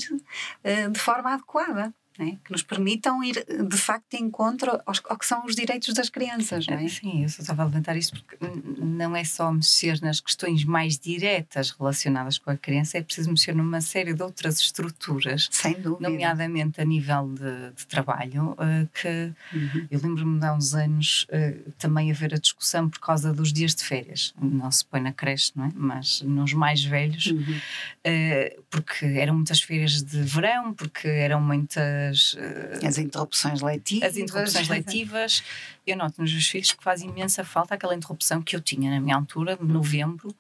eh, de forma adequada. Não é? Que nos permitam ir de facto de encontro aos, ao que são os direitos das crianças, não é? Sim, eu só estava a levantar isto porque não é só mexer nas questões mais diretas relacionadas com a criança, é preciso mexer numa série de outras estruturas, Sem dúvida. nomeadamente a nível de, de trabalho, eh, que Uhum. eu lembro-me de há uns anos eh, também haver a discussão por causa dos dias de férias. Não se põe na creche, não é? Mas nos mais velhos, Uhum. eh, porque eram muitas férias de verão, porque eram muitas. Eh, As interrupções letivas. as interrupções letivas, eu noto nos meus filhos que faz imensa falta aquela interrupção que eu tinha na minha altura, de novembro,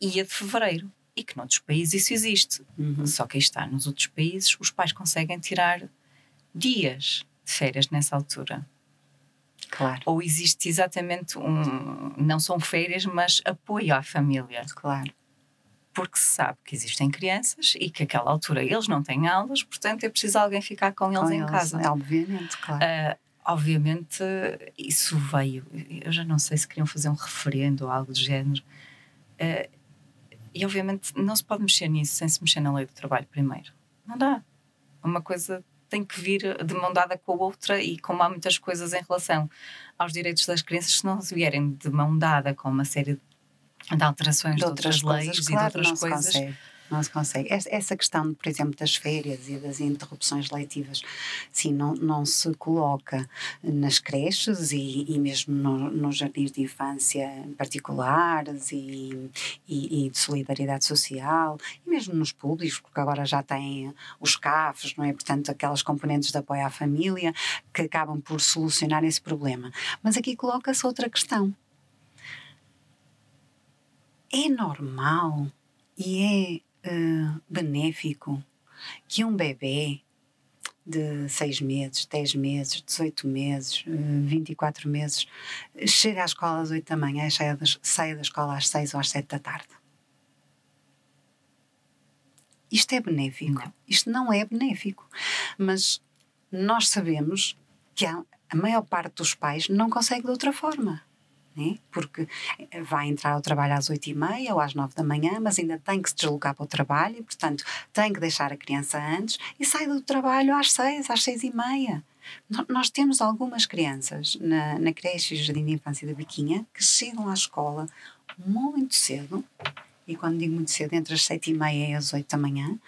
e a de fevereiro. E que noutros países isso existe. Uhum. Só que aí está, nos outros países, os pais conseguem tirar dias de férias nessa altura. Claro, Ou existe exatamente um. Não são férias, mas apoio à família. claro. Porque se sabe que existem crianças e que àquela altura eles não têm aulas, portanto é preciso alguém ficar com eles Com em eles, casa. Obviamente, claro. Ah, obviamente, isso veio. Eu já não sei se queriam fazer um referendo ou algo do género. Ah, e obviamente não se pode mexer nisso sem se mexer na lei do trabalho primeiro. Não dá. Uma coisa tem que vir de mão dada com a outra, e como há muitas coisas em relação aos direitos das crianças, se não vierem de mão dada com uma série de alterações de, de outras, leis coisas, e claro, de outras coisas. consegue. Não se consegue. Essa- questão, por exemplo, das férias e das interrupções letivas, sim, não, não se coloca nas creches e, e mesmo no- nos jardins de infância particulares e, e, e de solidariedade social, e mesmo nos públicos, porque agora já têm os CAFs, não é? Portanto, aquelas componentes de apoio à família que acabam por solucionar esse problema. Mas aqui coloca-se outra questão. É normal e é eh, benéfico que um bebê de 6 meses, 10 meses, 18 meses, eh, 24 meses, chegue à escola às 8 da manhã e saia da, saia da escola às 6 ou às 7 da tarde. Isto é benéfico. Não. Isto não é benéfico. Mas nós sabemos que a maior parte dos pais não consegue de outra forma. Né? Porque vai entrar ao trabalho às 8h30 ou às 9 da manhã, mas ainda tem que se deslocar para o trabalho e, portanto, tem que deixar a criança antes e sai do trabalho às 6, às 6h30. No- Nós temos algumas crianças na, na creche e jardim de infância da Biquinha que chegam à escola muito cedo, e quando digo muito cedo, entre as 7h30 e as 8 da manhã,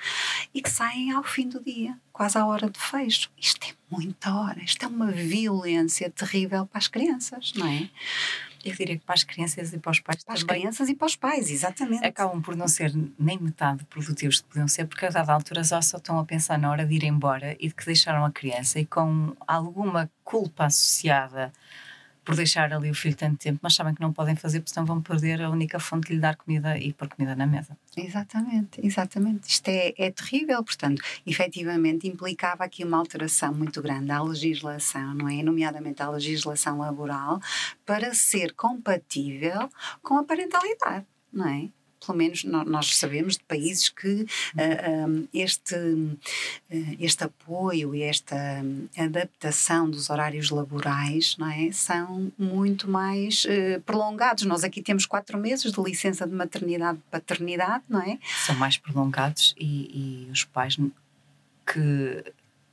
e que saem ao fim do dia, quase à hora de fecho. Isto é muita hora, isto é uma violência terrível para as crianças, não é? Eu diria que para as crianças e para os pais Para as também crianças e para os pais, exatamente. acabam por não ser nem metade produtivos que podiam ser, porque a dada altura já só estão a pensar na hora de ir embora e de que deixaram a criança e com alguma culpa associada por deixar ali o filho tanto tempo, mas sabem que não podem fazer porque senão vão perder a única fonte de lhe dar comida e pôr comida na mesa. Exatamente, exatamente. Isto é, é terrível, portanto, efetivamente implicava aqui uma alteração muito grande à legislação, não é? Nomeadamente à legislação laboral, para ser compatível com a parentalidade, não é? Pelo menos nós sabemos de países que ah, um, este, uh, este apoio e esta adaptação dos horários laborais não é, são muito mais prolongados. Nós aqui temos quatro meses de licença de maternidade e paternidade, não é? São mais prolongados e, e os pais que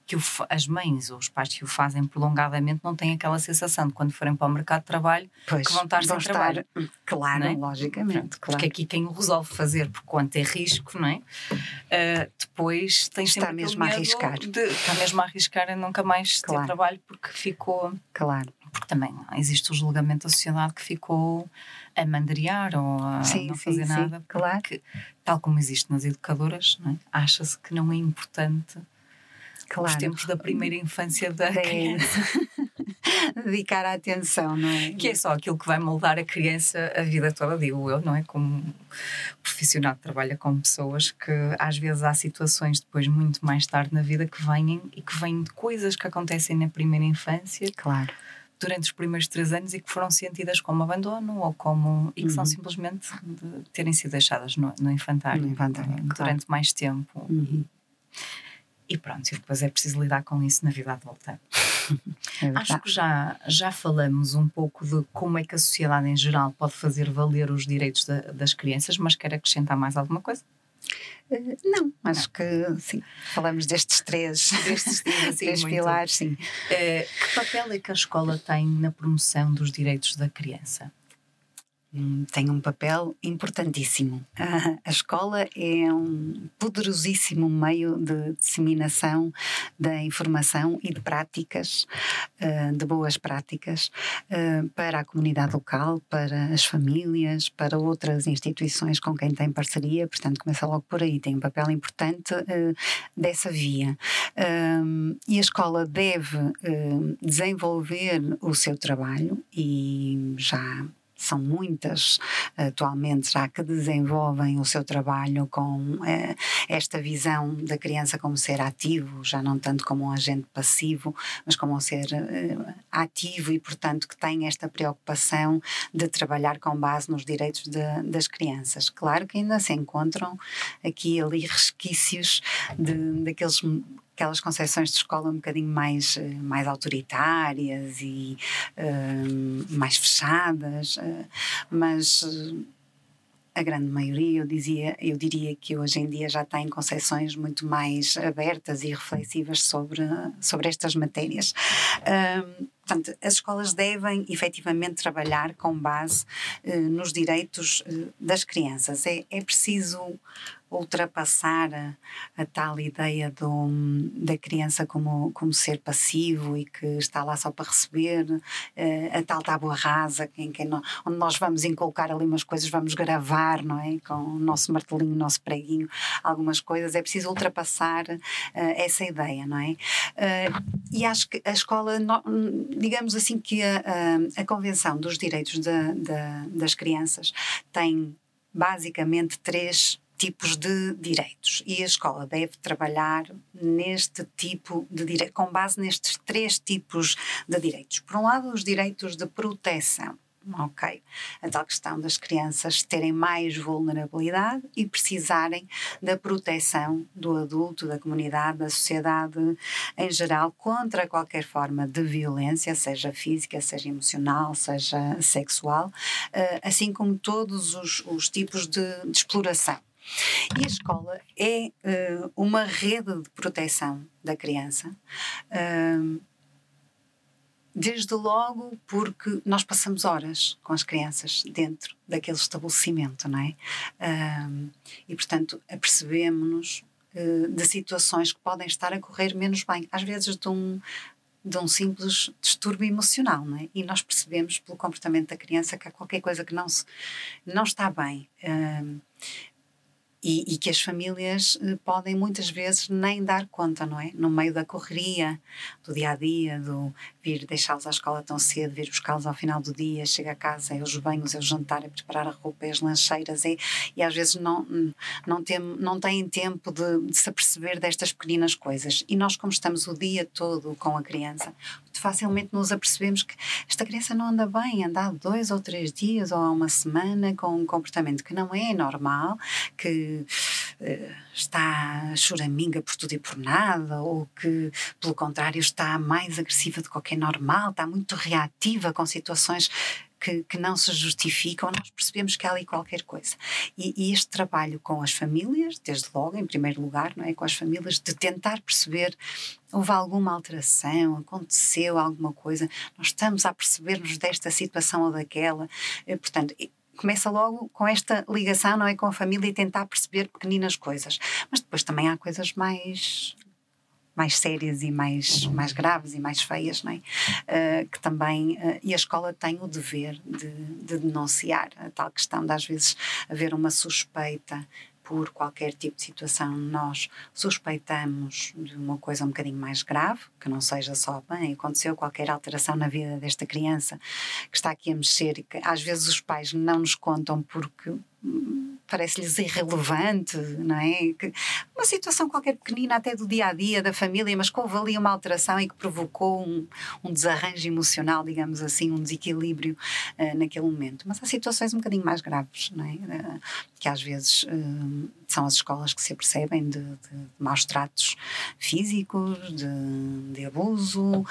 que o, as mães ou os pais que o fazem prolongadamente não têm aquela sensação de quando forem para o mercado de trabalho pois, que vão estar vão sem estar, trabalho. Claro, é? logicamente. Claro. Porque aqui quem o resolve fazer por quanto é risco, não é? Uh, depois tem está mesmo a arriscar. De, está mesmo a arriscar a nunca mais claro. ter trabalho porque ficou. Claro. Porque também existe o julgamento da sociedade que ficou a mandariar ou a sim, não fazer sim, nada. Sim, claro. tal como existe nas educadoras, é? acha-se que não é importante claro. os tempos da primeira infância da (laughs) criança. (laughs) Dedicar a atenção, não é? Que é só aquilo que vai moldar a criança a vida toda, digo eu, não é? Como profissional que trabalha com pessoas que às vezes há situações depois muito mais tarde na vida que vêm e que vêm de coisas que acontecem na primeira infância. Claro durante os primeiros três anos e que foram sentidas como abandono ou como e que uhum. são simplesmente de terem sido deixadas no, no infantário, no infantário durante claro. mais tempo. Uhum. E pronto, e depois é preciso lidar com isso na vida adulta. (laughs) É Acho que já, já falamos um pouco de como é que a sociedade em geral pode fazer valer os direitos da, das crianças, mas quer acrescentar mais alguma coisa? Uh, não, acho que sim. Falamos destes três, destes três, (laughs) três pilares, sim. Uh, que papel é que a escola tem na promoção dos direitos da criança? Tem um papel importantíssimo. A escola é um poderosíssimo meio de disseminação da informação e de práticas, eh, de boas práticas, eh, para a comunidade local, para as famílias, para outras instituições com quem tem parceria. Portanto, começa logo por aí, tem um papel importante eh, dessa via. E a escola deve desenvolver o seu trabalho e já são muitas atualmente já que desenvolvem o seu trabalho com eh, esta visão da criança como ser ativo, já não tanto como um agente passivo, mas como um ser eh, ativo e, portanto, que tem esta preocupação de trabalhar com base nos direitos de, das crianças. Claro que ainda se encontram aqui e ali resquícios de, daqueles aquelas concepções de escola um bocadinho mais, eh, mais autoritárias e uh, mais fechadas, uh, mas a grande maioria, eu, dizia, eu diria que hoje em dia já tem concepções muito mais abertas e reflexivas sobre, sobre estas matérias. Uh, Portanto, as escolas devem efetivamente trabalhar com base uh, nos direitos uh, das crianças. É, é preciso ultrapassar a, a, tal ideia do, da criança como, como ser passivo e que está lá só para receber, uh, a tal tábua rasa em que onde nós vamos inculcar ali umas coisas, vamos gravar, não é? Com o nosso martelinho, o nosso preguinho, algumas coisas. É preciso ultrapassar uh, essa ideia, não é? Uh, e acho que a escola, digamos assim, que a, a, a Convenção dos Direitos da, da, das Crianças tem basicamente três tipos de direitos e a escola deve trabalhar neste tipo de direito, com base nestes três tipos de direitos. Por um lado, os direitos de proteção ok? A tal questão das crianças terem mais vulnerabilidade e precisarem da proteção do adulto, da comunidade, da sociedade em geral contra qualquer forma de violência, seja física, seja emocional, seja sexual, eh, assim como todos os, os tipos de, de exploração. E a escola é uh, uma rede de proteção da criança. Uh, Desde logo porque nós passamos horas com as crianças dentro daquele estabelecimento, não é? Um, e, portanto, apercebemos-nos uh, de situações que podem estar a correr menos bem, às vezes de um, de um simples distúrbio emocional, não é? E nós percebemos pelo comportamento da criança que há qualquer coisa que não, se, não está bem. Um, e, e, que as famílias eh, podem muitas vezes nem dar conta, não é? No meio da correria, do dia a dia, do deixá-los à escola tão cedo, vir buscá-los ao final do dia, chega a casa, é os banhos, é o jantar, é preparar a roupa, é as lancheiras, é, e às vezes não, não, tem, não têm tempo de, de se aperceber destas pequenas coisas. E nós, como estamos o dia todo com a criança, facilmente nos apercebemos que esta criança não anda bem, anda há dois ou três dias ou há uma semana com um comportamento que não é normal, que uh, está choraminga por tudo e por nada, ou que, pelo contrário, está mais agressiva do que é normal, está muito reativa com situações que, que, não se justificam, nós percebemos que há ali qualquer coisa. E, e, este trabalho com as famílias, desde logo, em primeiro lugar, não é? com as famílias, de tentar perceber houve alguma alteração, aconteceu alguma coisa, nós estamos a perceber-nos desta situação ou daquela. Eh, portanto, começa logo com esta ligação, não é? Com a família e tentar perceber pequeninas coisas. Mas depois também há coisas mais mais sérias e mais, mais graves e mais feias, não é? Uh, que também, uh, e a escola tem o dever de, de denunciar a tal questão de às vezes haver uma suspeita por qualquer tipo de situação nós suspeitamos de uma coisa um bocadinho mais grave, que não seja só, bem, aconteceu qualquer alteração na vida desta criança que está aqui a mexer e que às vezes os pais não nos contam porque parece-lhes irrelevante, não é? Que uma situação qualquer pequenina, até do dia a dia da família, mas que houve ali uma alteração e que provocou um, um desarranjo emocional, digamos assim, um desequilíbrio uh, naquele momento. Mas há situações um bocadinho mais graves, não é? Uh, que às vezes uh, são as escolas que se apercebem de, de, de maus tratos físicos, de, de abuso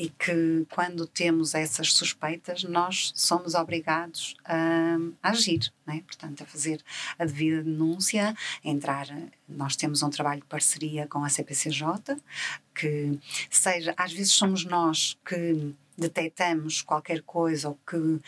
e que quando temos essas suspeitas nós somos obrigados a, a agir, é? portanto a fazer a devida denúncia, a entrar, nós temos um trabalho de parceria com a CPCJ, que seja, às vezes somos nós que detectamos qualquer coisa ou que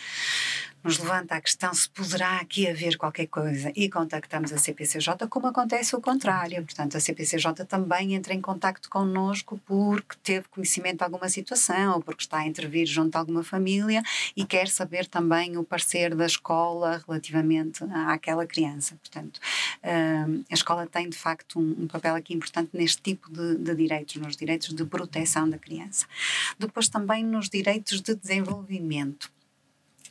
nos levanta a questão se poderá aqui haver qualquer coisa e contactamos a CPCJ, como acontece o contrário. Portanto, a CPCJ também entra em contacto connosco porque teve conhecimento de alguma situação ou porque está a intervir junto a alguma família e quer saber também o parecer da escola relativamente àquela criança. Portanto, hum, a escola tem de facto um, papel aqui importante neste tipo de, de direitos, nos direitos de proteção da criança. Depois também nos direitos de desenvolvimento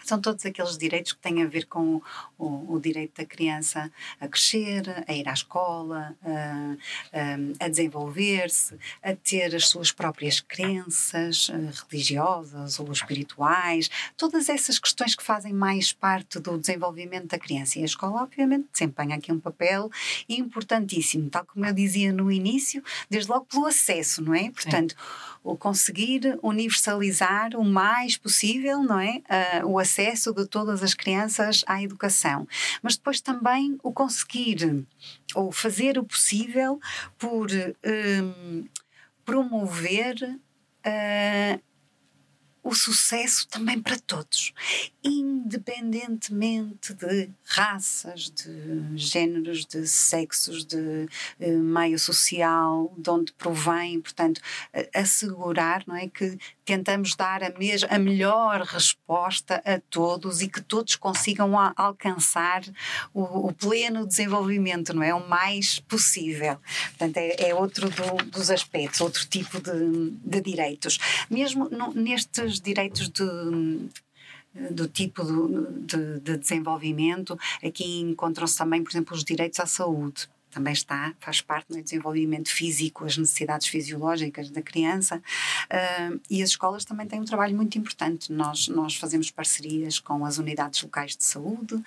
são todos aqueles direitos que têm a ver com o, o direito da criança a crescer, a ir à escola, a, a, desenvolver-se, a ter as suas próprias crenças uh, religiosas ou espirituais, todas essas questões que fazem mais parte do desenvolvimento da criança. E a escola, obviamente, desempenha aqui um papel importantíssimo, tal como eu dizia no início, desde logo pelo acesso, não é? Portanto, Sim. O conseguir universalizar o mais possível, não é? Uh, o acesso de todas as crianças à educação, mas depois também o conseguir ou fazer o possível por um, promover uh, o sucesso também para todos, independentemente de raças, de géneros, de sexos, de uh, meio social, de onde provém, portanto, assegurar, não é, que tentamos dar a, a melhor resposta a todos e que todos consigam alcançar o, o, pleno desenvolvimento, não é? O mais possível. Portanto, é, é outro do, dos aspectos, outro tipo de, de direitos. Mesmo no, nestes direitos de do tipo de, de desenvolvimento, aqui encontram-se também, por exemplo, os direitos à saúde também está, faz parte do desenvolvimento físico, as necessidades fisiológicas da criança. Uh, e as escolas também têm um trabalho muito importante. Nós, nós fazemos parcerias com as unidades locais de saúde uh,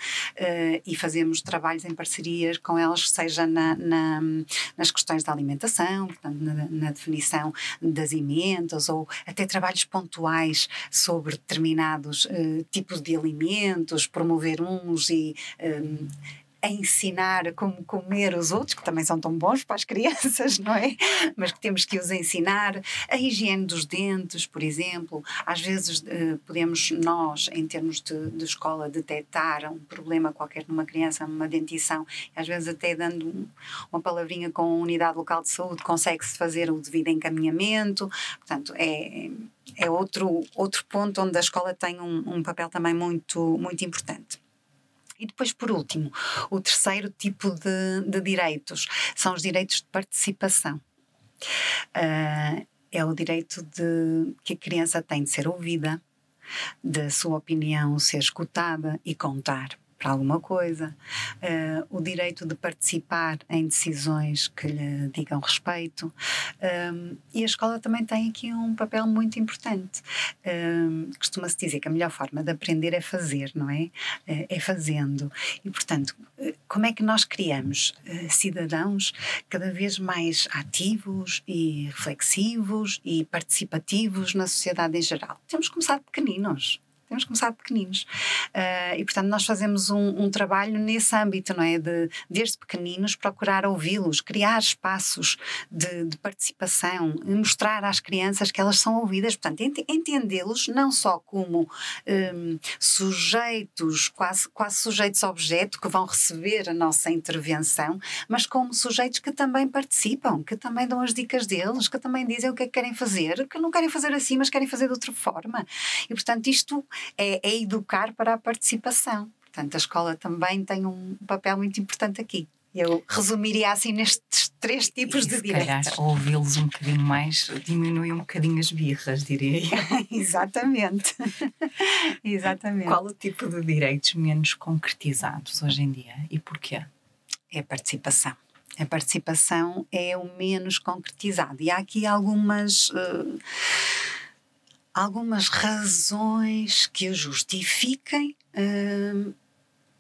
e fazemos trabalhos em parcerias com elas, seja na, na nas questões da alimentação, portanto, na, na, definição das emendas, ou até trabalhos pontuais sobre determinados uh, tipos de alimentos, promover uns e a ensinar como comer os outros, que também são tão bons para as crianças, (laughs) não é? Mas que temos que os ensinar. A higiene dos dentes, por exemplo. Às vezes uh, podemos nós, em termos de, de, escola, detectar um problema qualquer numa criança, uma dentição, às vezes até dando um, uma palavrinha com a unidade local de saúde, consegue-se fazer o devido encaminhamento. Portanto, é, é outro, outro ponto onde a escola tem um, um papel também muito, muito importante. E depois, por último, o terceiro tipo de, de direitos são os direitos de participação. Uh, é o direito de que a criança tem de ser ouvida, da sua opinião ser escutada e contar para alguma coisa, uh, o direito de participar em decisões que lhe digam respeito. Um, e a escola também tem aqui um papel muito importante. Um, Costuma-se dizer que a melhor forma de aprender é fazer, não é? Uh, é fazendo. E, portanto, uh, como é que nós criamos cidadãos cada vez mais ativos e reflexivos e participativos na sociedade em geral? Temos que começar pequeninos. Temos que começar pequeninos. Uh, e, portanto, nós fazemos um, um, trabalho nesse âmbito, não é? De, desde pequeninos, procurar ouvi-los, criar espaços de, de, participação, mostrar às crianças que elas são ouvidas, portanto, ent entendê-los não só como um, sujeitos, quase, quase sujeitos-objeto, que vão receber a nossa intervenção, mas como sujeitos que também participam, que também dão as dicas deles, que também dizem o que é que querem fazer, que não querem fazer assim, mas querem fazer de outra forma. E, portanto, isto é, é educar para a participação. Portanto, a escola também tem um papel muito importante aqui. Eu resumiria assim nestes três tipos e, de direitos. Se calhar ouvi-los um bocadinho mais diminui um bocadinho as birras, diria eu. (laughs) Exatamente. (laughs) Exatamente. Qual o tipo de direitos menos concretizados hoje em dia e porquê? É a participação. A participação é o menos concretizado. E há aqui algumas. Uh, algumas razões que o justifiquem. Uh,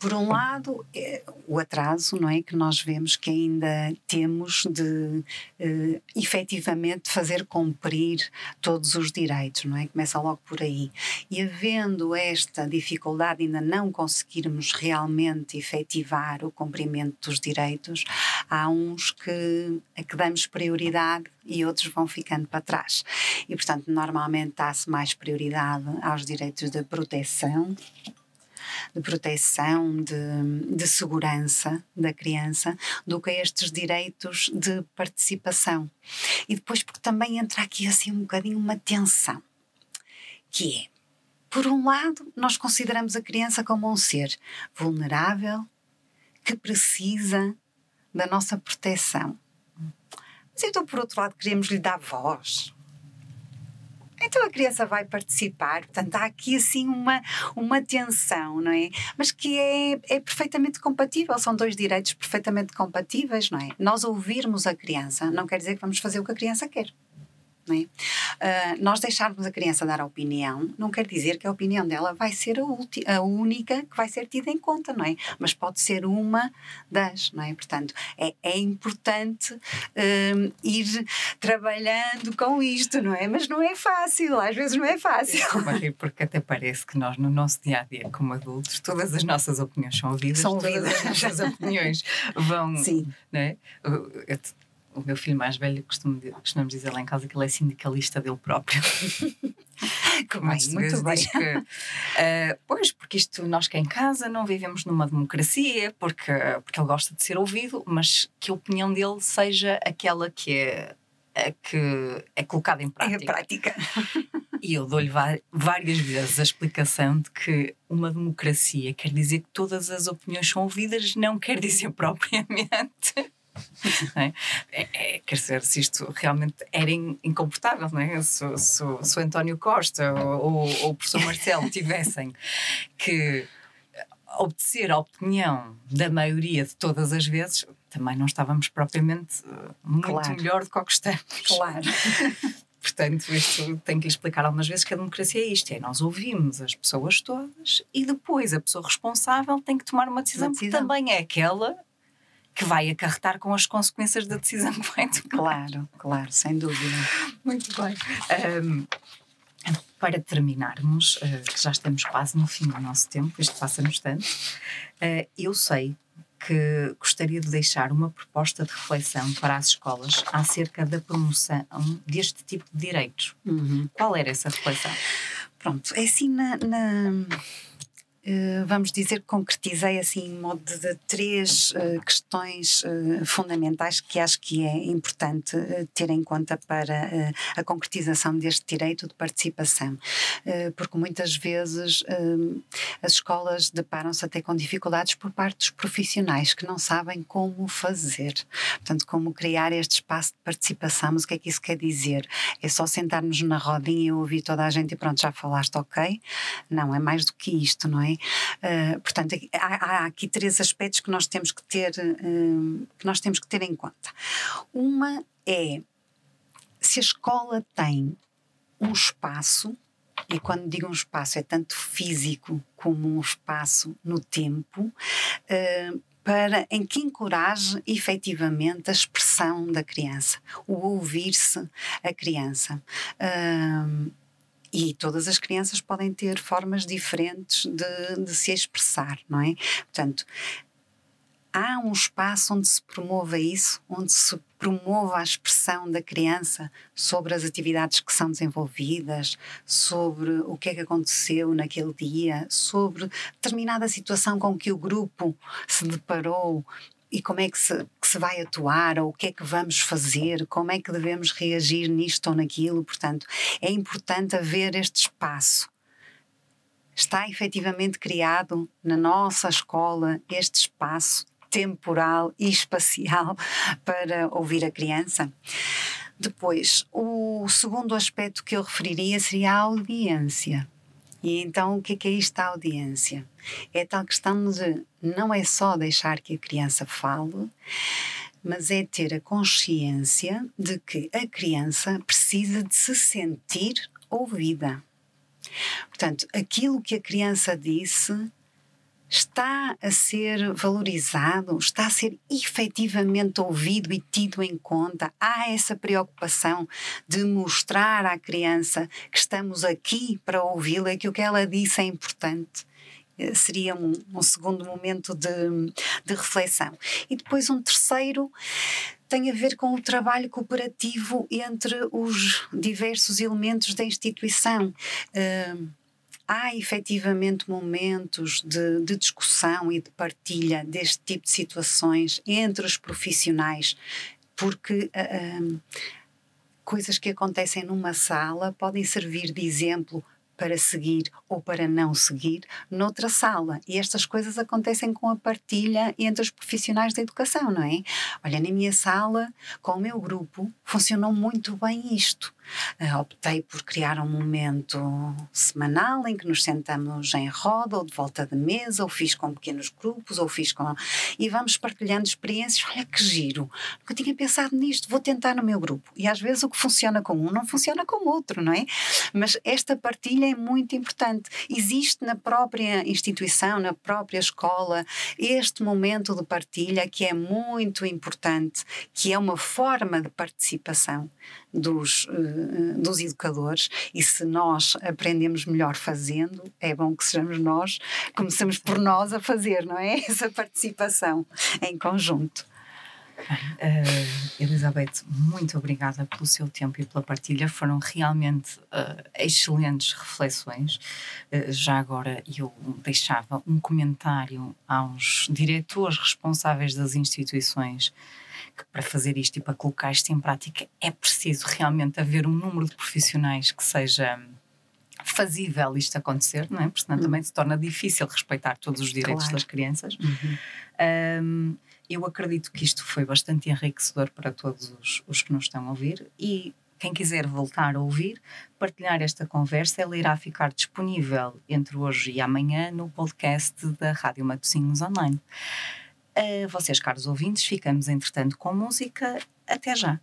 por um lado, é o atraso, não é? Que nós vemos que ainda temos de uh, efetivamente fazer cumprir todos os direitos, não é? Começa logo por aí. E havendo esta dificuldade, ainda não conseguirmos realmente efetivar o cumprimento dos direitos, há uns que, a que damos prioridade e outros vão ficando para trás. E, portanto, normalmente dá-se mais prioridade aos direitos de proteção de proteção, de, de segurança da criança, do que a estes direitos de participação. E depois, porque também entra aqui assim um bocadinho uma tensão, que é, por um lado, nós consideramos a criança como um ser vulnerável, que precisa da nossa proteção. Mas então, por outro lado, queremos lhe dar voz, então a criança vai participar, portanto há aqui assim uma, uma tensão, não é? Mas que é, é perfeitamente compatível, são dois direitos perfeitamente compatíveis, não é? Nós ouvirmos a criança não quer dizer que vamos fazer o que a criança quer. É? Uh, nós deixarmos a criança dar a opinião não quer dizer que a opinião dela vai ser a, a, única que vai ser tida em conta, não é? Mas pode ser uma das, não é? Portanto, é, é importante uh, ir trabalhando com isto, não é? Mas não é fácil, às vezes não é fácil. Porque até parece que nós, no nosso dia a dia, como adultos, todas as nossas opiniões são ouvidas, são ouvidas. todas as nossas opiniões vão. Sim. Não é? Eu, o meu filho mais velho costuma, costumamos dizer lá em casa que ele é sindicalista dele próprio. (laughs) Como é, muito bem. Que, uh, pois, porque isto, nós que em casa não vivemos numa democracia, porque, porque ele gosta de ser ouvido, mas que a opinião dele seja aquela que é, a que é colocada em prática. Em prática. E eu dou-lhe várias vezes a explicação de que uma democracia quer dizer que todas as opiniões são ouvidas, não quer dizer (laughs) propriamente (laughs) é? É, é, quer dizer, se isto realmente era incomportável, não é? se, se, se o António Costa ou, ou, o professor Marcelo tivessem que obedecer a opinião da maioria de todas as vezes, também não estávamos propriamente eh, muito claro. melhor do que o que estamos. Claro. (laughs) Portanto, isto tem que explicar algumas vezes que a democracia é isto: é nós ouvimos as pessoas todas e depois a pessoa responsável tem que tomar uma decisão, uma decisão. que também é aquela que vai acarretar com as consequências da decisão que vai tomar. Claro, claro, sem dúvida. Muito bem. Um, para terminarmos, que já estamos quase no fim do nosso tempo, isto passa-nos tanto, uh, eu sei que gostaria de deixar uma proposta de reflexão para as escolas acerca da promoção deste tipo de direitos. Uhum. Qual era essa reflexão? Pronto, é assim na, na eh, vamos dizer que concretizei assim em modo de três uh, questões uh, fundamentais que acho que é importante ter em conta para a concretização deste direito de participação, porque muitas vezes as escolas deparam-se até com dificuldades por parte dos profissionais que não sabem como fazer, portanto como criar este espaço de participação, mas o que é que isso quer dizer? É só sentarmos na rodinha e ouvir toda a gente e pronto, já falaste, ok? Não, é mais do que isto, não é? Uh, portanto, há, há, aqui três aspectos que nós temos que ter, uh, que nós temos que ter em conta. Uma é se a escola tem um espaço, e quando digo um espaço é tanto físico como um espaço no tempo, uh, para, em que encoraje efetivamente a expressão da criança, o ouvir-se a criança. Uh, e todas as crianças podem ter formas diferentes de, de se expressar, não é? Portanto, há um espaço onde se promova isso, onde se promova a expressão da criança sobre as atividades que são desenvolvidas, sobre o que é que aconteceu naquele dia, sobre determinada situação com que o grupo se deparou e como é que se, que se vai atuar, ou o que é que vamos fazer, como é que devemos reagir nisto ou naquilo. Portanto, é importante haver este espaço. Está efetivamente criado na nossa escola este espaço temporal e espacial (laughs) para ouvir a criança. Depois, o segundo aspecto que eu referiria seria a audiência. E então, o que é, que é da audiência? É tal questão de não é só deixar que a criança fale, mas é ter a consciência de que a criança precisa de se sentir ouvida. Portanto, aquilo que a criança disse está a ser valorizado, está a ser efetivamente ouvido e tido em conta. Há essa preocupação de mostrar à criança que estamos aqui para ouvi-la, que o que ela disse é importante eh, seria um, um, segundo momento de, de reflexão. E depois um terceiro tem a ver com o trabalho cooperativo entre os diversos elementos da instituição. Uh, há efetivamente momentos de, de, discussão e de partilha deste tipo de situações entre os profissionais, porque uh, coisas que acontecem numa sala podem servir de exemplo para seguir ou para não seguir noutra sala. E estas coisas acontecem com a partilha entre os profissionais da educação, não é? Olha, na minha sala, com o meu grupo, funcionou muito bem isto. Uh, optei por criar um momento semanal em que nos sentamos em roda ou de volta da mesa, ou fiz com pequenos grupos, ou fiz com. e vamos partilhando experiências. Olha que giro, nunca tinha pensado nisto, vou tentar no meu grupo. E às vezes o que funciona com um não funciona com o outro, não é? Mas esta partilha é muito importante. Existe na própria instituição, na própria escola, este momento de partilha que é muito importante, que é uma forma de participação dos, uh, dos educadores e se nós aprendemos melhor fazendo, é bom que sejamos nós, começamos por nós a fazer, não é? (laughs) Essa participação em conjunto. Uh, Elizabeth, muito obrigada pelo seu tempo e pela partilha. Foram realmente uh, excelentes reflexões. Uh, já agora eu deixava um comentário aos diretores responsáveis das instituições que para fazer isto e para colocar isto em prática é preciso realmente haver um número de profissionais que seja fazível isto acontecer, não é? Porque senão uhum. também se torna difícil respeitar todos os direitos claro. das crianças. Uhum. Um, eu acredito que isto foi bastante enriquecedor para todos os, os, que nos estão a ouvir e quem quiser voltar a ouvir, partilhar esta conversa, ela irá ficar disponível entre hoje e amanhã no podcast da Rádio Matosinhos Online. A vocês, caros ouvintes, ficamos entretanto com música. Até já!